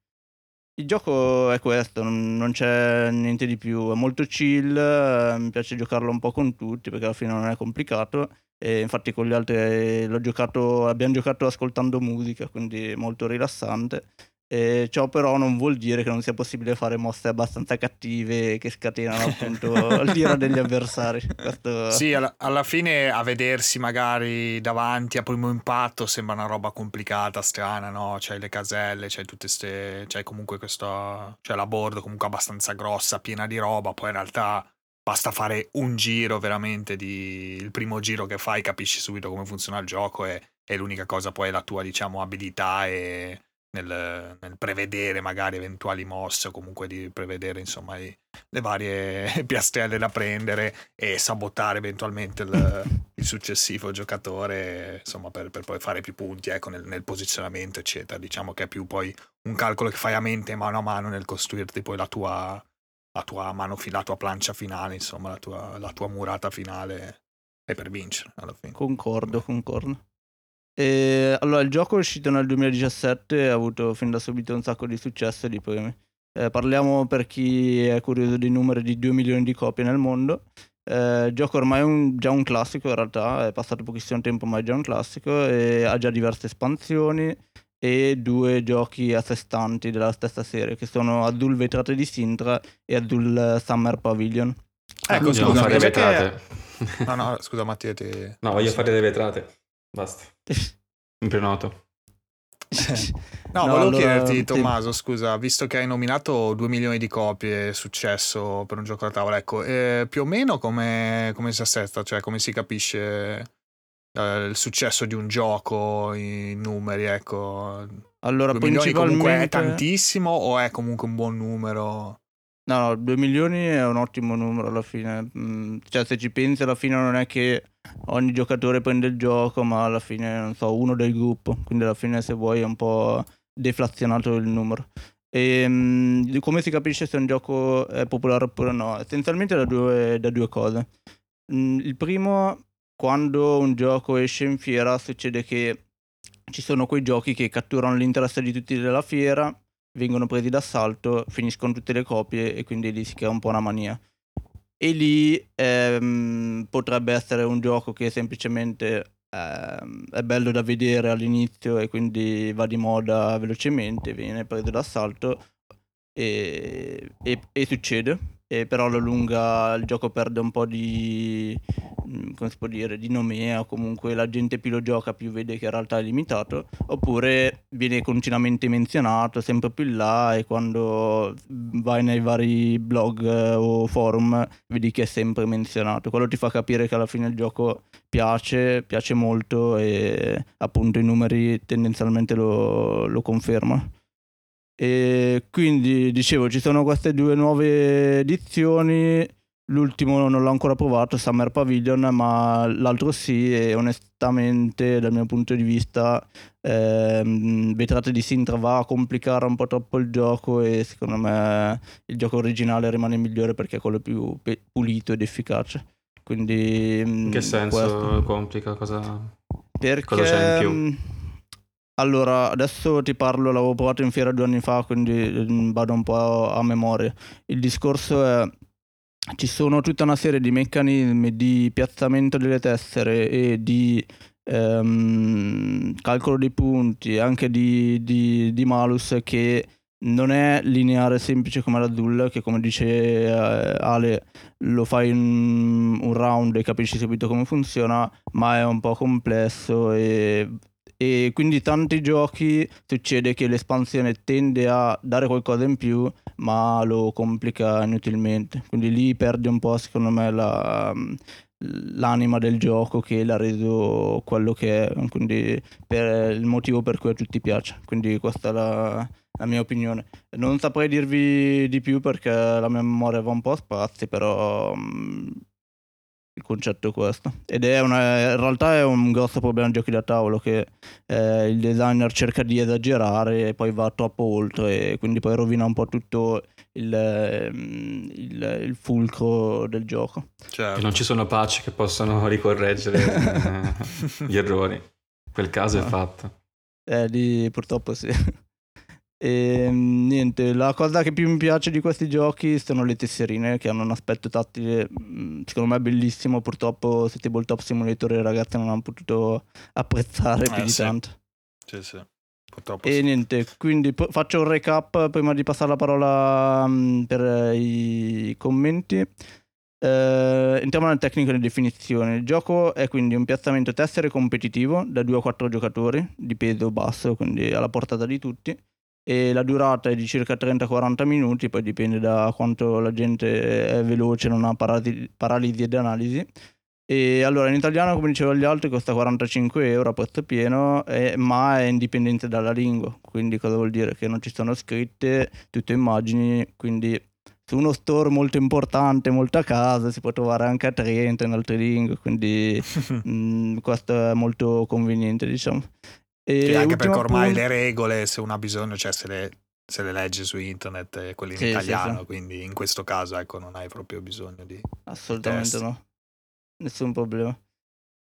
Il gioco è questo, non, c'è niente di più, è molto chill, eh, mi piace giocarlo un po' con tutti perché alla fine non è complicato e infatti con gli altri giocato, abbiamo giocato ascoltando musica, quindi molto rilassante. E ciò però non vuol dire che non sia possibile fare mosse abbastanza cattive che scatenano appunto l'ira degli avversari. Questo... Sì, alla, alla, fine a vedersi magari davanti a primo impatto sembra una roba complicata, strana, no? C'hai le caselle, c'hai tutte queste... c'hai comunque questa... c'è la board comunque abbastanza grossa, piena di roba, poi in realtà basta fare un giro veramente di... il primo giro che fai capisci subito come funziona il gioco e, e l'unica cosa poi è la tua diciamo abilità e nel, nel, prevedere magari eventuali mosse o comunque di prevedere insomma i, le varie piastrelle da prendere e sabotare eventualmente il, il successivo giocatore insomma per, per, poi fare più punti ecco, nel, nel, posizionamento eccetera. Diciamo che è più poi un calcolo che fai a mente mano a mano nel costruirti poi la tua, la tua mano la tua plancia finale insomma la tua, la tua murata finale e per vincere alla fine. Concordo concordo e, allora, il gioco è uscito nel 2017 e ha avuto fin da subito un sacco di successo e di premi. Eh, parliamo per chi è curioso dei numeri di 2 milioni di copie nel mondo. Eh, il gioco ormai è un, già un classico in realtà, è passato pochissimo tempo ma è già un classico e ha già diverse espansioni e due giochi a sé stanti della stessa serie che sono Azul Vetrate di Sintra e Azul Summer Pavilion. Ecco, scusa, fare le vetrate. No, no, scusa Mattia, ti... No, voglio fare le vetrate. Basta. In prenoto. no, no, volevo allora, chiederti, Tommaso, sì. scusa, visto che hai nominato 2 milioni di copie successo per un gioco da tavola, ecco, eh, più o meno come, come, si assesta, cioè come si capisce eh, il successo di un gioco in numeri, ecco. Allora, 2 milioni comunque è tantissimo o è comunque un buon numero? No, no, 2 milioni è un ottimo numero alla fine. Mm, cioè, se ci pensi, alla fine non è che ogni giocatore prende il gioco, ma alla fine, non so, uno del gruppo. Quindi alla fine, se vuoi, è un po' deflazionato il numero. E um, come si capisce se un gioco è popolare oppure no? Essenzialmente da due, da due cose. Mm, il primo, quando un gioco esce in fiera, succede che ci sono quei giochi che catturano l'interesse di tutti della fiera vengono presi d'assalto, finiscono tutte le copie e quindi lì si crea un po' una mania. E lì ehm, potrebbe essere un gioco che semplicemente ehm, è bello da vedere all'inizio e quindi va di moda velocemente, viene preso d'assalto e, e, e succede e però alla lunga il gioco perde un po' di, mm, come si può dire, di nomea o comunque la gente più lo gioca più vede che in realtà è limitato. Oppure viene continuamente menzionato sempre più in là e quando vai nei vari blog eh, o forum vedi che è sempre menzionato. Quello ti fa capire che alla fine il gioco piace, piace molto e appunto i numeri tendenzialmente lo, lo confermano e quindi dicevo, ci sono queste due nuove edizioni. L'ultimo non l'ho ancora provato, Summer Pavilion, ma l'altro sì, e onestamente dal mio punto di vista ehm, Vetrate di Sintra va a complicare un po' troppo il gioco e secondo me il gioco originale rimane migliore perché è quello più pulito ed efficace. Quindi, in che senso questo. complica? Cosa, perché, cosa c'è in più? Allora, adesso ti parlo, l'avevo provato in fiera due anni fa, quindi mm, vado un po' a memoria. Il discorso è ci sono tutta una serie di meccanismi di piazzamento delle tessere e di ehm, calcolo dei punti, anche di, di, di, malus che non è lineare semplice come la Zul, che come dice eh, Ale lo fai in un round e capisci subito come funziona, ma è un po' complesso e e quindi tanti giochi succede che l'espansione tende a dare qualcosa in più ma lo complica inutilmente. Quindi lì perde un po' secondo me la, l'anima del gioco che l'ha reso quello che è. Quindi per il motivo per cui a tutti piace. Quindi questa è la, la mia opinione. Non saprei dirvi di più perché la mia memoria va un po' a spazi però il concetto è questo. Ed è una, in realtà è un grosso problema di giochi da tavolo che eh, il designer cerca di esagerare e poi va troppo oltre e quindi poi rovina un po' tutto il, ehm, il, il fulcro del gioco. Certo. Che non ci sono patch che possano ricorreggere eh, gli errori. Quel caso no. è fatto. Eh, lì purtroppo sì. E mm, niente, la cosa che più mi piace di questi giochi sono le tesserine che hanno un aspetto tattile secondo me bellissimo. Purtroppo su Tabletop Simulator i ragazzi non hanno potuto apprezzare Eh, più di sì. tanto. Sì, sì. Purtroppo E sì. niente, quindi po- faccio un recap prima di passare la parola mm, per i commenti. Eh, entriamo nel tecnico e nelle definizioni. Il gioco è quindi un piazzamento tessere competitivo da 2 a 4 giocatori di peso basso, quindi alla portata di tutti. E la durata è di circa 30-40 minuti, poi dipende da quanto la gente è veloce, non ha parasi- paralisi ed analisi. E allora in italiano, come dicevo agli altri, costa 45 euro a prezzo pieno, eh, ma è indipendente dalla lingua. Quindi cosa vuol dire? Che non ci sono scritte, tutte immagini, quindi su uno store molto importante, molto a casa, si può trovare anche a 30 in altre lingue, quindi mm, questo è molto conveniente, diciamo. E Sì, anche perché ormai punto- le regole, se uno ha bisogno, cioè se le, se le legge su internet, eh, quelle in Sì, sì, italiano, sì. quindi in questo caso ecco non hai proprio bisogno di... Assolutamente test. no, nessun problema.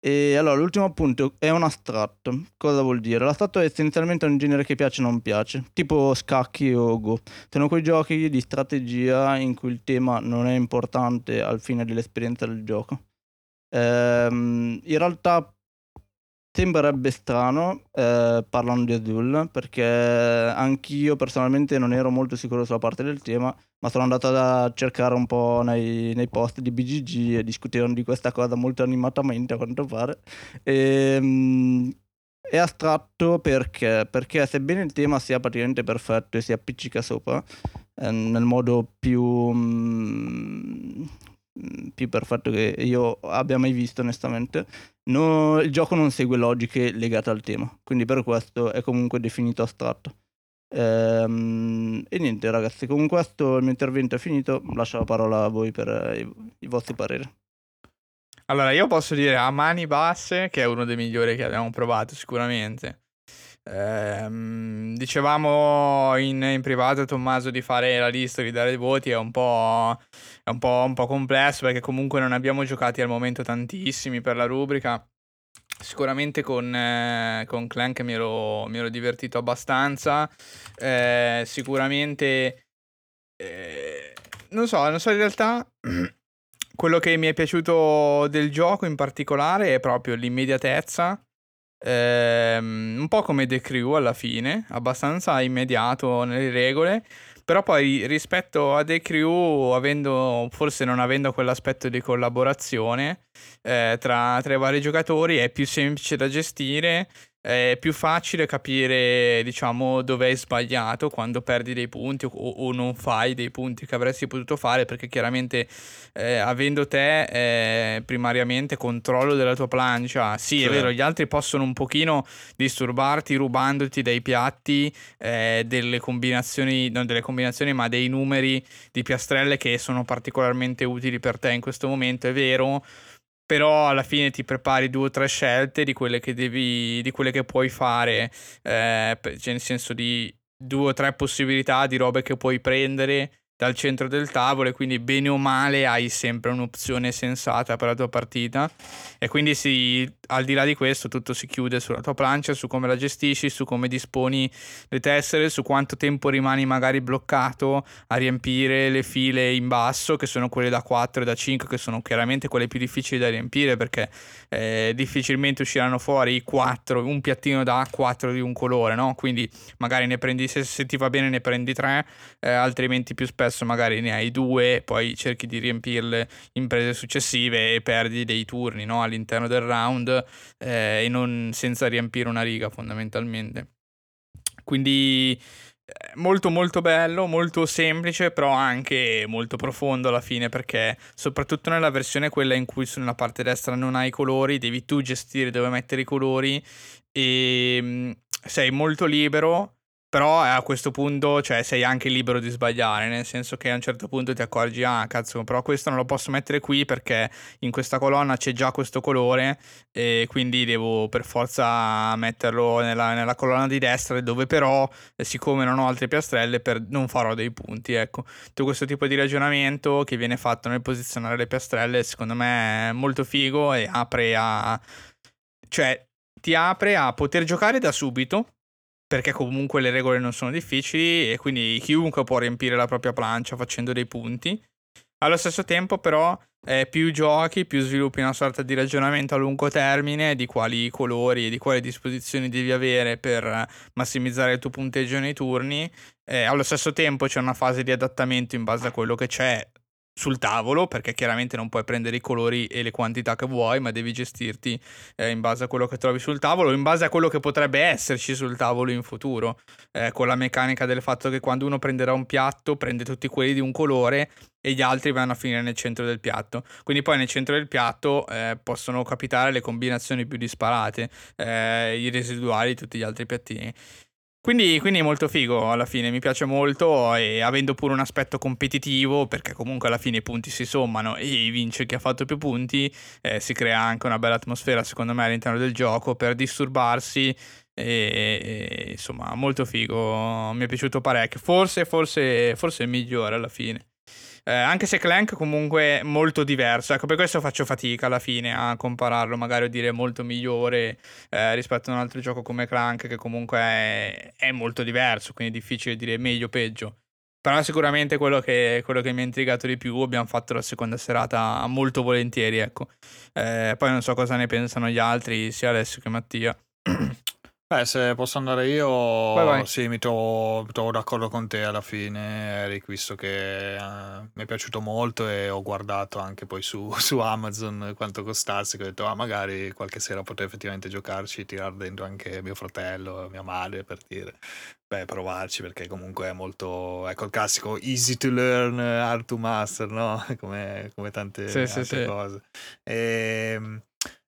E allora, l'ultimo appunto è un astratto. Cosa vuol dire? L'astratto è essenzialmente un genere che piace o non piace, tipo scacchi o go. Sono quei giochi di strategia in cui il tema non è importante al fine dell'esperienza del gioco. Ehm, in realtà sembrerebbe strano eh, parlando di Azul, perché anch'io personalmente non ero molto sicuro sulla parte del tema, ma sono andato a cercare un po' nei, nei post di BGG e discutevano di questa cosa molto animatamente a quanto pare. Ehm, è astratto perché? Perché sebbene il tema sia praticamente perfetto e si appiccica sopra eh, nel modo più, mm, più perfetto che io abbia mai visto onestamente, no- il gioco non segue logiche legate al tema, quindi per questo è comunque definito astratto. Ehm, e niente ragazzi, con questo il mio intervento è finito, lascio la parola a voi per eh, i, i vostri pareri. Allora, io posso dire a mani basse che è uno dei migliori che abbiamo provato, sicuramente. Ehm, dicevamo in, in privato Tommaso di fare la lista, di dare i voti, è un po', è un po', un po' complesso perché comunque non abbiamo giocati al momento tantissimi per la rubrica. Sicuramente con, eh, con Clank mi ero, mi ero divertito abbastanza. Eh, sicuramente, eh, non so, non so in realtà. Quello che mi è piaciuto del gioco in particolare è proprio l'immediatezza. Ehm, un po' come The Crew alla fine, abbastanza immediato nelle regole. Però poi rispetto a The Crew, avendo, forse non avendo quell'aspetto di collaborazione eh, tra, tra i vari giocatori, è più semplice da gestire. È più facile capire, diciamo, dove hai sbagliato quando perdi dei punti o, o non fai dei punti che avresti potuto fare, perché chiaramente eh, avendo te eh, primariamente controllo della tua plancia, sì, Sì. è vero, gli altri possono un pochino disturbarti rubandoti dai piatti eh, delle combinazioni, non delle combinazioni, ma dei numeri di piastrelle che sono particolarmente utili per te in questo momento, è vero. Però alla fine ti prepari due o tre scelte di quelle che devi, di quelle che puoi fare, eh, cioè nel senso di due o tre possibilità di robe che puoi prendere dal centro del tavolo e quindi bene o male hai sempre un'opzione sensata per la tua partita e quindi si, al di là di questo tutto si chiude sulla tua plancia, su come la gestisci, su come disponi le tessere, su quanto tempo rimani magari bloccato a riempire le file in basso che sono quelle da 4 e da 5 che sono chiaramente quelle più difficili da riempire perché eh, difficilmente usciranno fuori 4, un piattino da 4 di un colore, no? Quindi magari ne prendi, se, se ti va bene ne prendi 3, altrimenti più spesso magari ne hai due, poi cerchi di riempirle in prese successive e perdi dei turni no? all'interno del round eh, e non senza riempire una riga fondamentalmente. Quindi eh, molto molto bello, molto semplice, però anche molto profondo alla fine perché soprattutto nella versione quella in cui nella parte destra non hai i colori, devi tu gestire dove mettere i colori e mm, sei molto libero. Però a questo punto, cioè, sei anche libero di sbagliare, nel senso che a un certo punto ti accorgi, ah, cazzo, però questo non lo posso mettere qui perché in questa colonna c'è già questo colore e quindi devo per forza metterlo nella, nella colonna di destra dove però, eh, siccome non ho altre piastrelle, per, non farò dei punti, ecco. Tutto questo tipo di ragionamento che viene fatto nel posizionare le piastrelle, secondo me è molto figo e apre a... cioè, ti apre a poter giocare da subito perché comunque le regole non sono difficili e quindi chiunque può riempire la propria plancia facendo dei punti. Allo stesso tempo però eh, più giochi, più sviluppi una sorta di ragionamento a lungo termine di quali colori e di quali disposizioni devi avere per massimizzare il tuo punteggio nei turni. Eh, allo stesso tempo c'è una fase di adattamento in base a quello che c'è sul tavolo, perché chiaramente non puoi prendere i colori e le quantità che vuoi, ma devi gestirti eh, in base a quello che trovi sul tavolo, in base a quello che potrebbe esserci sul tavolo in futuro, eh, con la meccanica del fatto che quando uno prenderà un piatto, prende tutti quelli di un colore e gli altri vanno a finire nel centro del piatto. Quindi poi nel centro del piatto eh, possono capitare le combinazioni più disparate, eh, i residuali di tutti gli altri piattini. Quindi, quindi, è molto figo alla fine, mi piace molto e avendo pure un aspetto competitivo perché comunque alla fine i punti si sommano e vince chi ha fatto più punti, eh, si crea anche una bella atmosfera secondo me all'interno del gioco per disturbarsi e, e insomma molto figo, mi è piaciuto parecchio, forse, forse, forse è migliore alla fine. Eh, anche se Clank comunque è molto diverso, ecco per questo faccio fatica alla fine a compararlo, magari a dire molto migliore eh, rispetto a un altro gioco come Clank che comunque è, è, molto diverso, quindi è difficile dire meglio o peggio. Però sicuramente quello che, quello che mi ha intrigato di più abbiamo fatto la seconda serata molto volentieri, ecco. Eh, poi non so cosa ne pensano gli altri, sia Alessio che Mattia. Beh, se posso andare io, vai, vai. sì, mi trovo, trovo, d'accordo con te alla fine, Eric, visto che uh, mi è piaciuto molto e ho guardato anche poi su, su Amazon quanto costasse, che ho detto, ah, magari qualche sera potrei effettivamente giocarci, tirare dentro anche mio fratello, mia madre, per dire, beh, provarci, perché comunque è molto, ecco il classico easy to learn, hard to master, no? Come, come tante sì, altre sì, cose. E, ehm,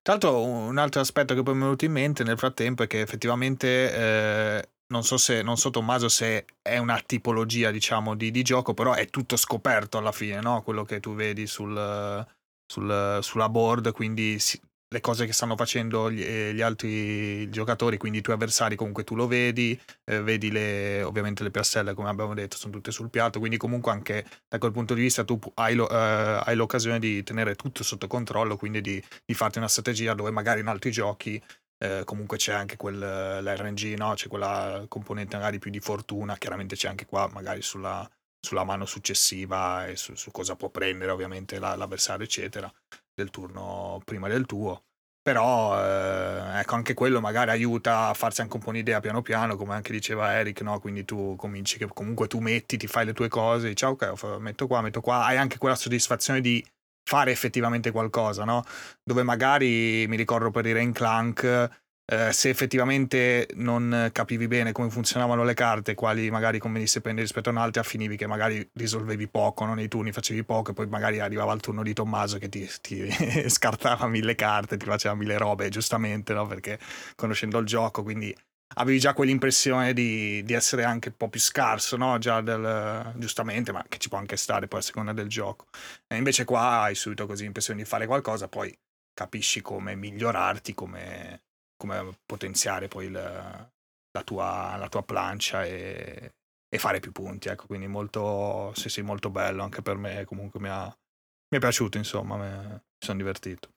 tra l'altro un altro aspetto che poi mi è venuto in mente nel frattempo è che effettivamente eh, non so se non so Tommaso se è una tipologia diciamo di, di, gioco però è tutto scoperto alla fine no? quello che tu vedi sul, sul, sulla board quindi si, le cose che stanno facendo gli, eh, gli, altri giocatori, quindi i tuoi avversari comunque tu lo vedi, eh, vedi le, ovviamente le piastrelle come abbiamo detto sono tutte sul piatto, quindi comunque anche da quel punto di vista tu hai, lo, eh, hai l'occasione di tenere tutto sotto controllo, quindi di, di, farti una strategia dove magari in altri giochi eh, comunque c'è anche quel, l'RNG, no? c'è quella componente magari più di fortuna, chiaramente c'è anche qua magari sulla, sulla mano successiva e su, su cosa può prendere ovviamente la, l'avversario eccetera del turno prima del tuo. Però eh, ecco, anche quello magari aiuta a farsi anche un po' un'idea piano piano, come anche diceva Eric, no? Quindi tu cominci che comunque tu metti, ti fai le tue cose, dici ah, ok, metto qua, metto qua, hai anche quella soddisfazione di fare effettivamente qualcosa, no? Dove magari mi ricordo per i Rain Clank eh, se effettivamente non capivi bene come funzionavano le carte, quali magari convenisse prendere rispetto a un'altra, finivi che magari risolvevi poco no? nei turni, facevi poco e poi magari arrivava il turno di Tommaso che ti, ti scartava mille carte, ti faceva mille robe, giustamente, no? perché conoscendo il gioco, quindi avevi già quell'impressione di, di, essere anche un po' più scarso, no? Già del, giustamente, ma che ci può anche stare poi a seconda del gioco. E invece qua hai subito così l'impressione di fare qualcosa, poi capisci come migliorarti, come come potenziare poi la, la, tua, la tua plancia e, e, fare più punti. Ecco, quindi molto, sì, sì, molto bello anche per me. Comunque mi, ha, mi è piaciuto, insomma, mi sono divertito.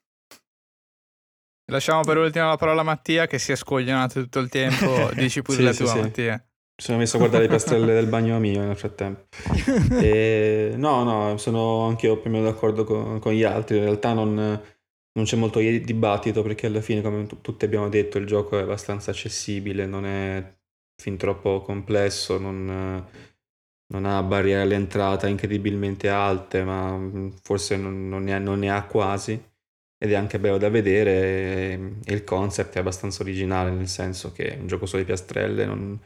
Lasciamo per ultima la parola a Mattia che si è scoglionato tutto il tempo. Dici pure sì, la tua, sì, Mattia. Mi sono messo a guardare le piastrelle del bagno mio nel frattempo. E, no, no, sono anche io più o meno d'accordo con, con gli altri. In realtà non non c'è molto dibattito perché alla fine, come t- tutti abbiamo detto, il gioco è abbastanza accessibile, non è fin troppo complesso, non, non ha barriere all'entrata incredibilmente alte, ma mm, forse non, non, ne ha, non, ne ha, quasi. Ed è anche bello da vedere e, il concept è abbastanza originale, nel senso che è un gioco sulle piastrelle non,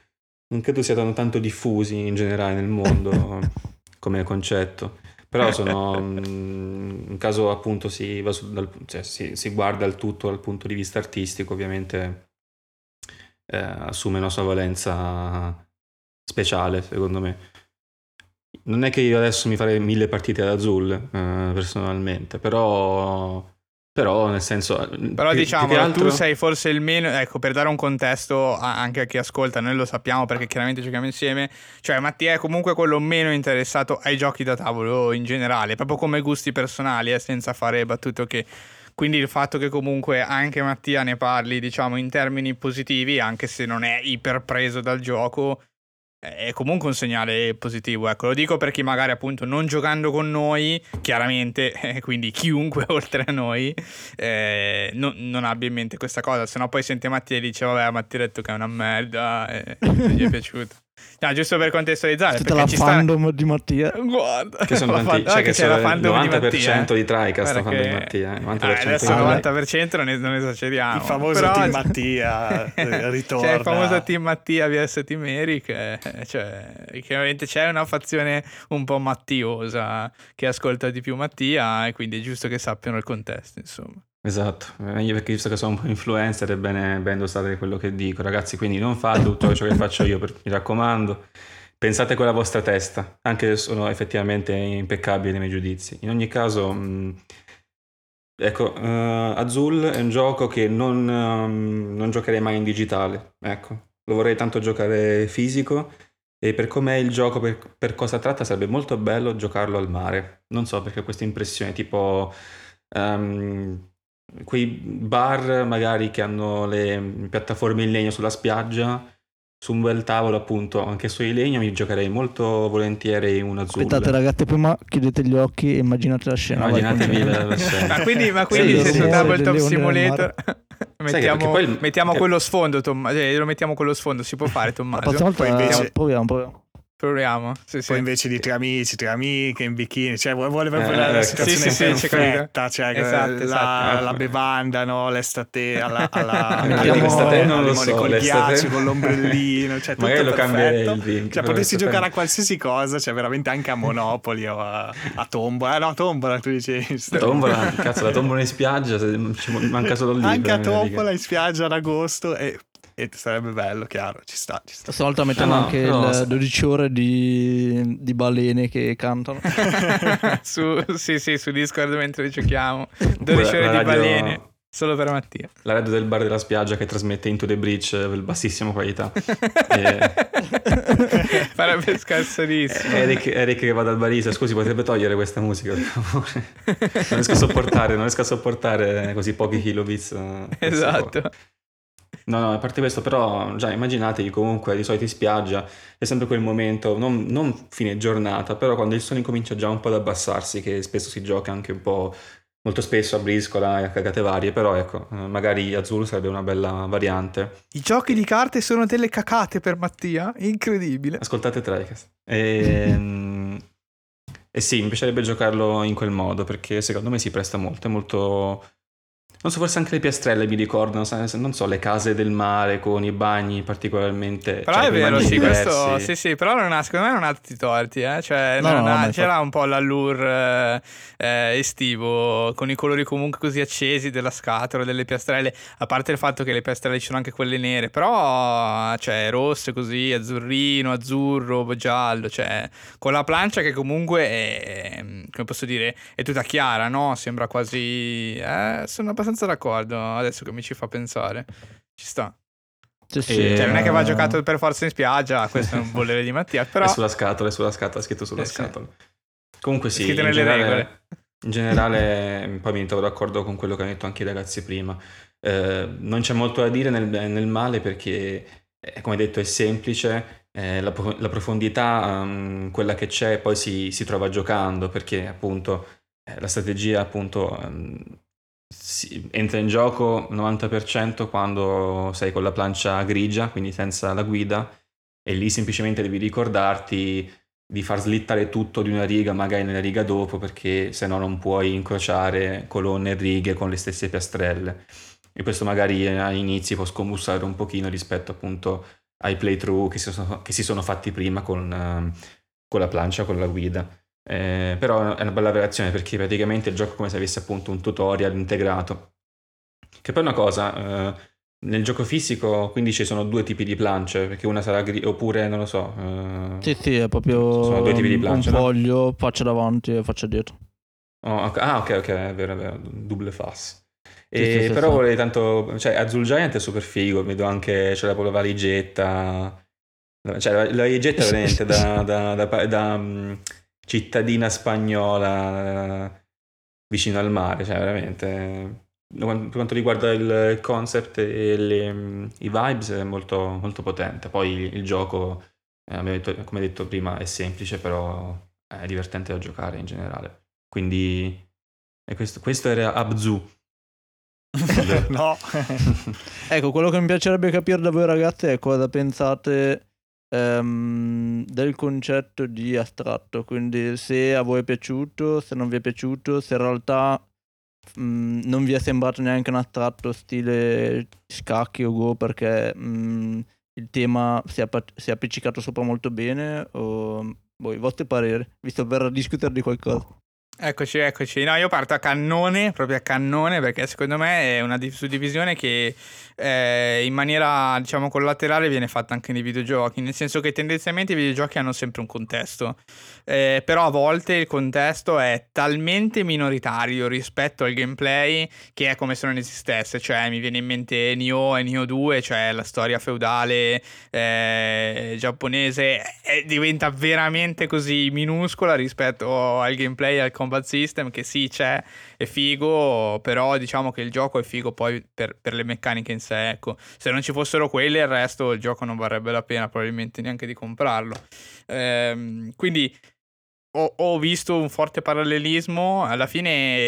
non credo siano tanto diffusi in generale nel mondo come concetto. Però sono mm, in caso appunto si, su, dal, cioè, si, si, guarda il tutto dal punto di vista artistico, ovviamente eh, assume una sua valenza speciale, secondo me. Non è che io adesso mi farei mille partite ad Azul, eh, personalmente, però però nel senso... Però più, diciamo, più altro... tu sei forse il meno... Ecco, per dare un contesto anche a chi ascolta, noi lo sappiamo perché chiaramente giochiamo insieme, cioè Mattia è comunque quello meno interessato ai giochi da tavolo in generale, proprio come gusti personali, eh, senza fare battute che... quindi il fatto che comunque anche Mattia ne parli, diciamo, in termini positivi, anche se non è iper preso dal gioco, è comunque un segnale positivo. Ecco, lo dico per chi magari appunto non giocando con noi, chiaramente, eh, quindi chiunque oltre a noi, eh, no, non abbia in mente questa cosa. Se no poi sente Mattia e dice, vabbè, Mattia ha detto che è una merda, e non gli è piaciuto. No, giusto per contestualizzare. Tutta la ci fandom di Mattia. Guarda, Che sono la tanti, fan- cioè ah, che c'è la fandom di 90% Mattia. di Tricast Guarda fanno di che- Mattia, il 90% Ah, adesso di il Mattia. 90% non, es- non esageriamo. Il famoso Però- team Mattia eh, ritorna. C'è il famoso team Mattia vs team Eric, eh, cioè, chiaramente c'è una fazione un po' mattiosa che ascolta di più Mattia e quindi è giusto che sappiano il contesto, insomma. Esatto, meglio perché visto che sono un po' influencer è bene, bene dosare quello che dico, ragazzi, quindi non fate tutto ciò che faccio io, per- mi raccomando, pensate con la vostra testa, anche se sono effettivamente impeccabili nei miei giudizi. In ogni caso, mh, ecco, eh, Azul è un gioco che non, ehm, non giocherei mai in digitale, ecco, lo vorrei tanto giocare fisico e per com'è il gioco, per, per cosa tratta, sarebbe molto bello giocarlo al mare. Non so perché questa impressione, tipo... ehm, quei bar magari che hanno le piattaforme in legno sulla spiaggia, su un bel tavolo appunto, anche su di legno, mi giocherei molto volentieri un azzurro. Aspettate ragazzi, prima chiudete gli occhi e immaginate la scena. Immaginatevi la, la scena. Ma quindi, ma quindi Sì, se su. Tabletop Simulator mettiamo, poi il- mettiamo che- quello sfondo, Tommaso, eh, lo mettiamo quello sfondo, si può fare La Tommaso? prossima volta Poi invece- proviamo, proviamo. Proviamo. Sì, sì. Poi invece di tre amici, tre amiche in bikini, cioè vuole, proprio Eh, la, la ecco. situazione Sì, perfetta, cioè Esatto, la, esatto. la bevanda, no? l'estate alla, alla, alle- l'estate non lo limone so, col l'estate- ghiaccio, con l'ombrellino, cioè tutto Magari lo perfetto. il drink, Cioè l'estate- giocare a qualsiasi cosa, cioè veramente anche a Monopoli o a, a Tombola. Eh no, Tombola tu dicevi. Tombola, cazzo, la tombola in spiaggia, se- ci manca solo lì. Anche a Tombola in spiaggia ad agosto e, e sarebbe bello, chiaro, ci sta, ci sta. Questa volta mettiamo no, anche però il se- 12 ore di, di balene che cantano. su, sì, sì, su Discord mentre giochiamo. 12 Quella- ore di radio- balene. Solo per Mattia. La radio del bar della spiaggia che trasmette Into the Breach eh, bassissima qualità. E- Farebbe scarsonissimo. Eric, Eric che va dal barista, scusi, potrebbe togliere questa musica, per favore? Non riesco a sopportare, non riesco a sopportare così pochi kilobits. eh, per Esatto. No, no, a parte questo, però, già immaginatevi comunque di solito in spiaggia è sempre quel momento, non, non fine giornata, però quando il sole incomincia già un po' ad abbassarsi, che spesso si gioca anche un po', molto spesso a briscola e a cagate varie, però ecco, eh, magari azzurro sarebbe una bella variante. I giochi di carte sono delle cacate per Mattia? Incredibile. Ascoltate Tricast. E, mm, e sì, mi piacerebbe giocarlo in quel modo perché secondo me si presta molto, è molto... Non so, forse anche le piastrelle mi ricordano, non so, le case del mare con i bagni particolarmente... Però cioè, è vero, sì, questo, sì, sì, però non ha, secondo me non ha tutti i torti, eh? cioè No, non no, ha- c'era un po' l'allure eh, estivo, con i colori comunque così accesi della scatola, delle piastrelle, a parte il fatto che le piastrelle ci sono anche quelle nere, però cioè rosse così, azzurrino, azzurro, giallo, cioè con la plancia che comunque è, come posso dire, è tutta chiara, no? Sembra quasi... Eh, sono abbastanza d'accordo adesso che mi ci fa pensare, ci sta. Sì, sì. E- Cioè, non è che va Eh. giocato per forza in spiaggia, questo è un volere di Mattia, però È sulla scatola, è sulla scatola, è scritto sulla Eh, sì. scatola. Comunque sì, Scritto in nelle generale, regole. in generale poi mi trovo d'accordo con quello che hanno detto anche i ragazzi prima. Eh, non c'è molto da dire nel, nel male perché, eh, come detto, è semplice, eh, la, la profondità, ehm, quella che c'è, poi si, si trova giocando perché appunto eh, la strategia appunto ehm, si- entra in gioco 90% quando sei con la plancia grigia, quindi senza la guida, e lì semplicemente devi ricordarti di far slittare tutto di una riga, magari nella riga dopo, perché se no non puoi incrociare colonne e righe con le stesse piastrelle. E questo magari a inizi può scombussare un pochino rispetto appunto ai playthrough che si sono, che si sono fatti prima con, ehm, con la plancia, con la guida. Eh, però è una bella variazione perché praticamente il gioco è come se avesse appunto un tutorial integrato. Che poi è una cosa, eh, nel gioco fisico quindi ci sono due tipi di plance, perché una sarà gri- oppure non lo so. eh, Sì, sì, è proprio Sono due tipi di un plancia, no? foglio, faccia davanti e faccia dietro. oh, ok- ah, ok, ok, è vero, è vero, double face. Sì, E sì, sì, però sì. vorrei tanto, cioè Azul Giant è super figo, vedo anche, c'è la, valigetta, cioè la, valigetta è veramente da, da- da da, mm, cittadina spagnola vicino al mare, cioè veramente per quanto riguarda il concept e le, i vibes è molto, molto potente. Poi il, il gioco, eh, detto, come detto prima, è semplice, però è divertente da giocare in generale. Quindi questo, questo, era Abzu. no. ecco, quello che mi piacerebbe capire da voi ragazzi è cosa pensate um, del concetto di astratto. Quindi se a voi è piaciuto, se non vi è piaciuto, se in realtà um, non vi è sembrato neanche un astratto stile scacchi o go perché um, il tema si è, si è appiccicato sopra molto bene o voi, i vostri pareri, visto per discutere di qualcosa. Eccoci, eccoci. No, io parto a cannone, proprio a cannone, perché secondo me è una suddivisione che eh, in maniera, diciamo, collaterale viene fatta anche nei videogiochi, nel senso che tendenzialmente i videogiochi hanno sempre un contesto, eh, però a volte il contesto è talmente minoritario rispetto al gameplay che è come se non esistesse, cioè mi viene in mente Nioh e Nioh 2, cioè la storia feudale eh, giapponese, diventa veramente così minuscola rispetto al gameplay e al combat system che sì c'è, è figo, però diciamo che il gioco è figo poi per, per le meccaniche in sé, ecco. Se non ci fossero quelle, il resto il gioco non varrebbe la pena probabilmente neanche di comprarlo. Ehm, quindi ho, ho, visto un forte parallelismo. Alla fine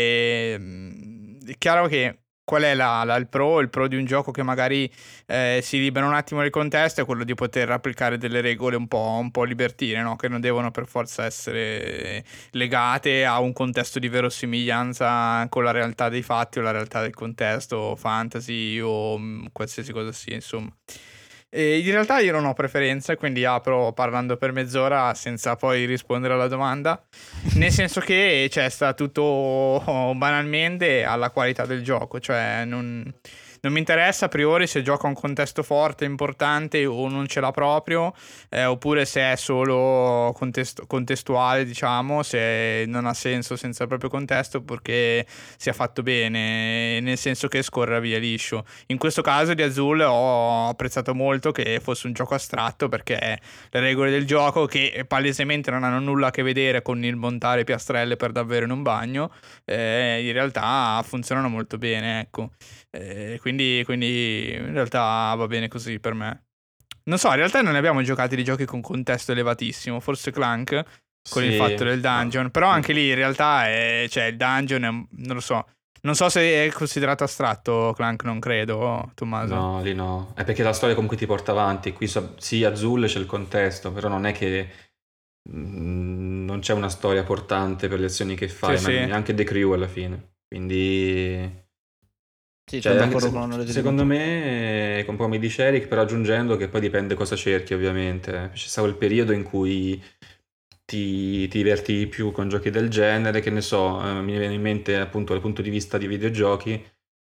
ehm, è chiaro che qual è la, la, il pro? Il pro di un gioco che magari eh, si libera un attimo dal contesto è quello di poter applicare delle regole un po', un po libertine, no? che non devono per forza essere legate a un contesto di verosimiglianza con la realtà dei fatti o la realtà del contesto, fantasy o mm, qualsiasi cosa sia, insomma. E in realtà io non ho preferenze, quindi apro parlando per mezz'ora senza poi rispondere alla domanda. Nel senso che cioè, sta tutto banalmente alla qualità del gioco, cioè non non mi interessa a priori se gioca un contesto forte, importante o non ce l'ha proprio, eh, oppure se è solo contesto- contestuale, diciamo, se non ha senso senza il proprio contesto, perché sia fatto bene, nel senso che scorra via liscio. In questo caso di Azul ho apprezzato molto che fosse un gioco astratto, perché le regole del gioco, che palesemente non hanno nulla a che vedere con il montare piastrelle per davvero in un bagno, eh, in realtà funzionano molto bene, ecco. Eh, quindi, quindi in realtà va bene così per me. Non so, in realtà non abbiamo giocati di giochi con contesto elevatissimo, forse Clank con sì, il fatto del dungeon, però anche lì in realtà è, cioè, il dungeon è, non lo so. Non so se è considerato astratto Clank, non credo, Tommaso. No, lì no. È perché la storia comunque ti porta avanti. Qui so, sì, Azul c'è il contesto, però non è che mh, mm, non c'è una storia portante per le azioni che fai, sì, ma sì. neanche The Crew alla fine. Quindi sì, cioè, se, secondo me è come dice Eric, però aggiungendo che poi dipende cosa cerchi ovviamente. C'è stato il periodo in cui ti, ti diverti di più con giochi del genere, che ne so, eh, mi viene in mente appunto dal punto di vista di videogiochi,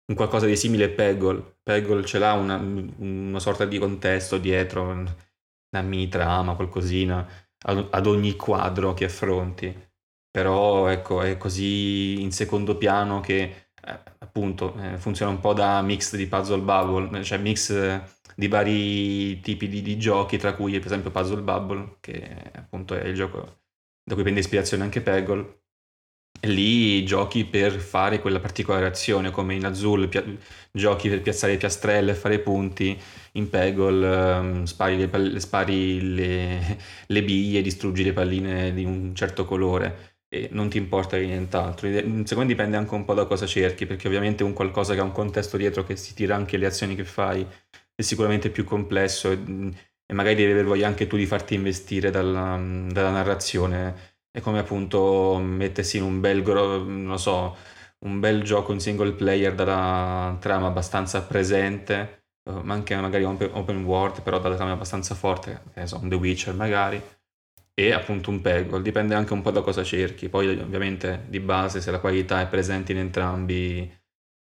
un qualcosa di simile a Peggle. Peggle ce l'ha una, una sorta di contesto dietro, una mini trama, qualcosina, ad, ad ogni quadro che affronti. Però ecco, è così in secondo piano che appunto eh, funziona un po' da mix di puzzle bubble, cioè mix eh, di vari tipi di, di, giochi, tra cui per esempio Puzzle Bubble, che appunto è il gioco da cui prende ispirazione anche Peggle. E lì giochi per fare quella particolare azione, come in Azul pia- giochi per piazzare le piastrelle e fare punti, in Peggle um, spari, le, spari le, le biglie, distruggi le palline di un certo colore e non ti importa di nient'altro. Secondo me dipende anche un po' da cosa cerchi, perché ovviamente un qualcosa che ha un contesto dietro che si tira anche le azioni che fai è sicuramente più complesso e, e magari devi aver voglia anche tu di farti investire dalla, dalla, narrazione. È come appunto mettersi in un bel, non so, un bel gioco in single player dalla trama abbastanza presente, eh, ma anche magari open world, però dalla trama abbastanza forte, che so, The Witcher magari e appunto un peggle, dipende anche un po' da cosa cerchi, poi ovviamente di base se la qualità è presente in entrambi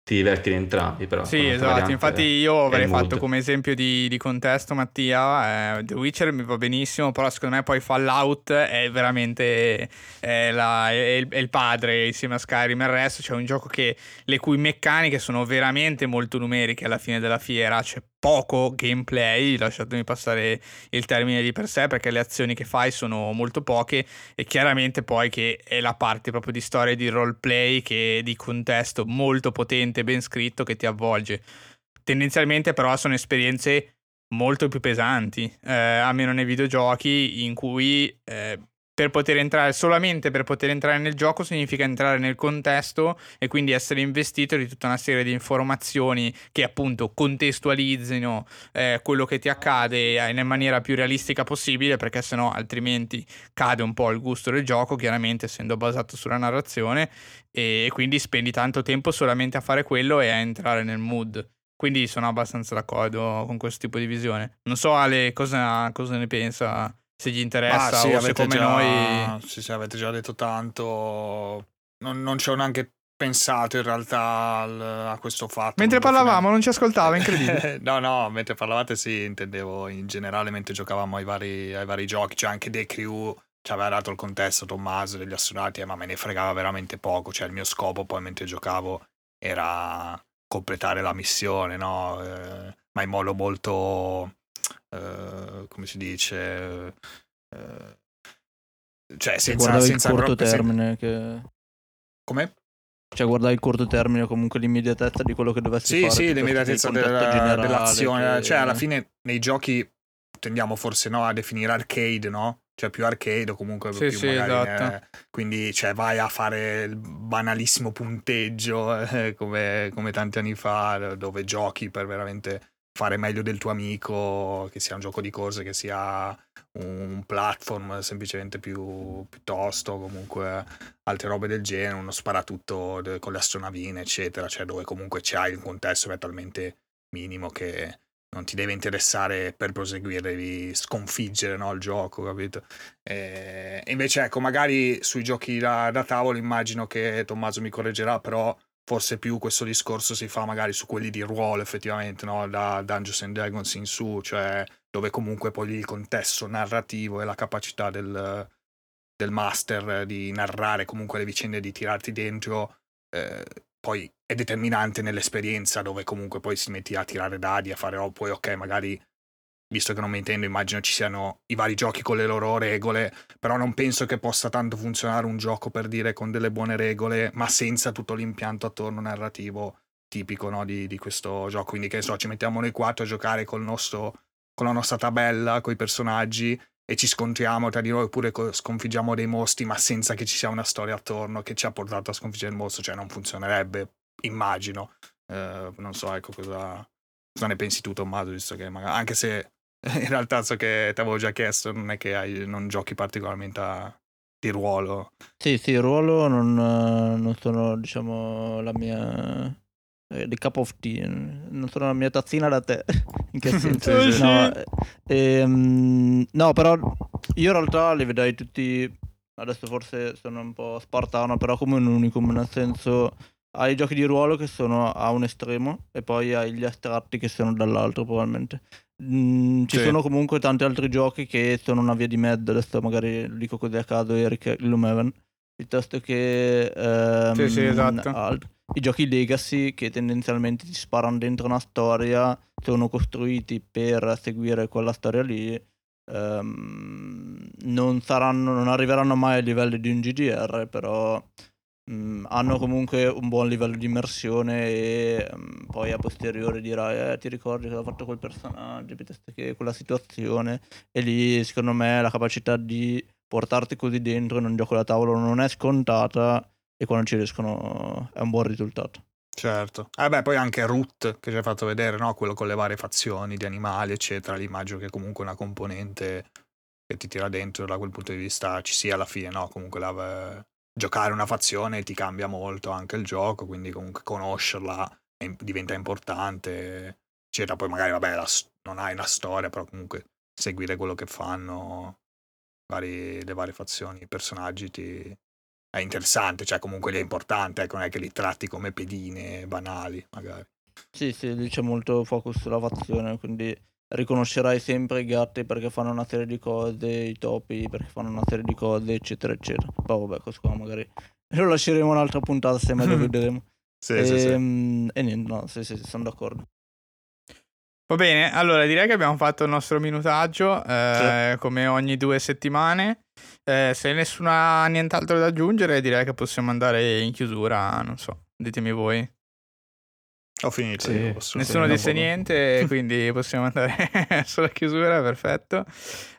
ti diverti in entrambi però. Sì esatto, infatti io avrei fatto come esempio di, di contesto Mattia, eh, The Witcher mi va benissimo, però secondo me poi Fallout è veramente è la, è il, è il, padre insieme a Skyrim. E il resto, c'è un gioco che le cui meccaniche sono veramente molto numeriche alla fine della fiera, c'è poco gameplay, lasciatemi passare il termine di per sé, perché le azioni che fai sono molto poche e chiaramente poi che è la parte proprio di storia di roleplay che di contesto molto potente, ben scritto, che ti avvolge. Tendenzialmente però sono esperienze molto più pesanti, eh, almeno nei videogiochi in cui eh, per poter entrare, solamente per poter entrare nel gioco significa entrare nel contesto e quindi essere investito di tutta una serie di informazioni che appunto contestualizzino eh, quello che ti accade in maniera più realistica possibile perché sennò altrimenti cade un po' il gusto del gioco, chiaramente essendo basato sulla narrazione e quindi spendi tanto tempo solamente a fare quello e a entrare nel mood. Quindi sono abbastanza d'accordo con questo tipo di visione. Non so Ale cosa, cosa ne pensa se gli interessa sì, o se come già, noi... Sì, sì, avete già detto tanto. Non, non ci ho neanche pensato in realtà al, a questo fatto. Mentre parlavamo non ci ascoltava, incredibile. no, no, mentre parlavate sì, intendevo in generale mentre giocavamo ai vari, ai vari giochi, cioè anche The Crew ci aveva dato il contesto Tommaso degli astronauti, eh, ma me ne fregava veramente poco, cioè il mio scopo poi mentre giocavo era completare la missione, no? Eh, ma in modo molto Uh, come si dice, uh, cioè senza, senza il corto termine. Che... Come? Cioè guardare il corto termine, comunque l'immediatezza di quello che dovessi sì, fare. Sì, sì, l'immediatezza della, dell'azione. Che... Cioè alla fine nei giochi tendiamo forse no, a definire arcade, no? Cioè più arcade o comunque sì, più sì, magari, esatto. eh, quindi cioè, vai a fare il banalissimo punteggio eh, come, come tanti anni fa dove giochi per veramente fare meglio del tuo amico, che sia un gioco di corse, che sia un platform semplicemente più piuttosto, comunque altre robe del genere, uno sparatutto con le astronavine, eccetera, cioè dove comunque c'hai un contesto che è talmente minimo che non ti deve interessare per proseguire, devi sconfiggere no, il gioco, capito? E invece, ecco, magari sui giochi da, da tavolo immagino che Tommaso mi correggerà, però forse più questo discorso si fa magari su quelli di ruolo effettivamente, no? da Dungeons and Dragons in su, cioè dove comunque poi il contesto narrativo e la capacità del, del master di narrare comunque le vicende, di tirarti dentro, eh, poi è determinante nell'esperienza dove comunque poi si metti a tirare dadi, a fare, oh, poi ok, magari visto che non mi intendo, immagino ci siano i vari giochi con le loro regole, però non penso che possa tanto funzionare un gioco per dire con delle buone regole, ma senza tutto l'impianto attorno narrativo tipico no, di, di, questo gioco. Quindi che so, ci mettiamo noi quattro a giocare nostro, con la nostra tabella, con i personaggi e ci scontriamo tra di noi oppure sconfiggiamo dei mostri, ma senza che ci sia una storia attorno che ci ha portato a sconfiggere il mostro, cioè non funzionerebbe, immagino. Eh, non so, ecco cosa, cosa ne pensi tu Tommaso, visto che magari, anche se in realtà so che ti avevo già chiesto, non è che hai, non giochi particolarmente a, di ruolo. Sì, sì, il ruolo non, non sono, diciamo, la mia... The eh, cup of tea, non sono la mia tazzina da tè. In che senso? sì, no, eh, no, però io in realtà li vedrei tutti. Adesso forse sono un po' spartano, però come un unicum, nel senso hai i giochi di ruolo che sono a un estremo e poi hai gli astratti che sono dall'altro probabilmente. Mm, ci sì. sono comunque tanti altri giochi che sono una via di mezzo, adesso magari lo dico così a caso Eric Gloomhaven, piuttosto che ehm, sì, sì, esatto. alt- i giochi legacy che tendenzialmente ti sparano dentro una storia, sono costruiti per seguire quella storia lì. Um, non, saranno, non arriveranno mai ai livelli di un GDR, però mm, hanno comunque un buon livello di immersione e mh, mm, poi a posteriori dirai eh, ti ricordi cosa ha fatto quel personaggio piuttosto che quella situazione e lì secondo me la capacità di portarti così dentro in un gioco da tavolo non è scontata e quando ci riescono è un buon risultato. Certo. Eh beh, poi anche Root che ci hai fatto vedere, no? Quello con le varie fazioni di animali, eccetera. L'immagino che comunque una componente che ti tira dentro da quel punto di vista ci sia alla fine, no? Comunque la, giocare una fazione ti cambia molto anche il gioco, quindi comunque conoscerla diventa importante, eccetera. Poi magari, vabbè, la, non hai una storia, però comunque seguire quello che fanno vari, le varie fazioni, i personaggi ti, è interessante, cioè comunque è importante, ecco, non è che li tratti come pedine banali, magari. Sì, sì, lì c'è molto focus sulla fazione, quindi riconoscerai sempre i gatti perché fanno una serie di cose, i topi perché fanno una serie di cose, eccetera, eccetera. Poi vabbè, questo qua magari lo lasceremo un'altra puntata se mai lo vedremo. sì, e, sì, sì. Ehm, e niente, no, sì, sì, sono d'accordo. Va bene, allora direi che abbiamo fatto il nostro minutaggio eh, come ogni due settimane. Eh, se nessuno ha nient'altro da aggiungere, direi che possiamo andare in chiusura. Non so, ditemi voi. Ho finito. Sì. io, posso- Nessuno disse niente, quindi possiamo andare sulla chiusura, perfetto.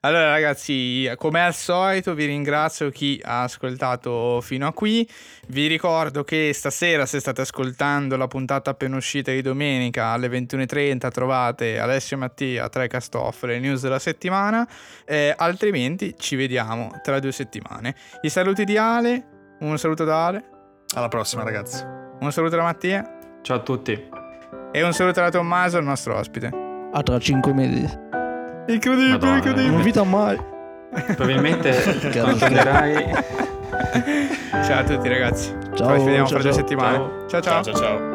Allora ragazzi, come al solito vi ringrazio chi ha ascoltato fino a qui. Vi ricordo che stasera se state ascoltando la puntata appena uscita di domenica alle 21.30 trovate Alessio e Mattia, tre cast-off, le news della settimana, Eh, altrimenti ci vediamo tra due settimane. I saluti di Ale, un saluto da Ale, Alla prossima, ragazzi. un saluto da Mattia Ciao a tutti. E un saluto da Tommaso, il nostro ospite. A tra 5 mesi. Incredibile, Madonna, incredibile. Non vita mai. Probabilmente tornerai Ciao a tutti ragazzi. Ciao, Ci vediamo ciao, fra due ciao. settimane. ciao. ciao ciao. ciao.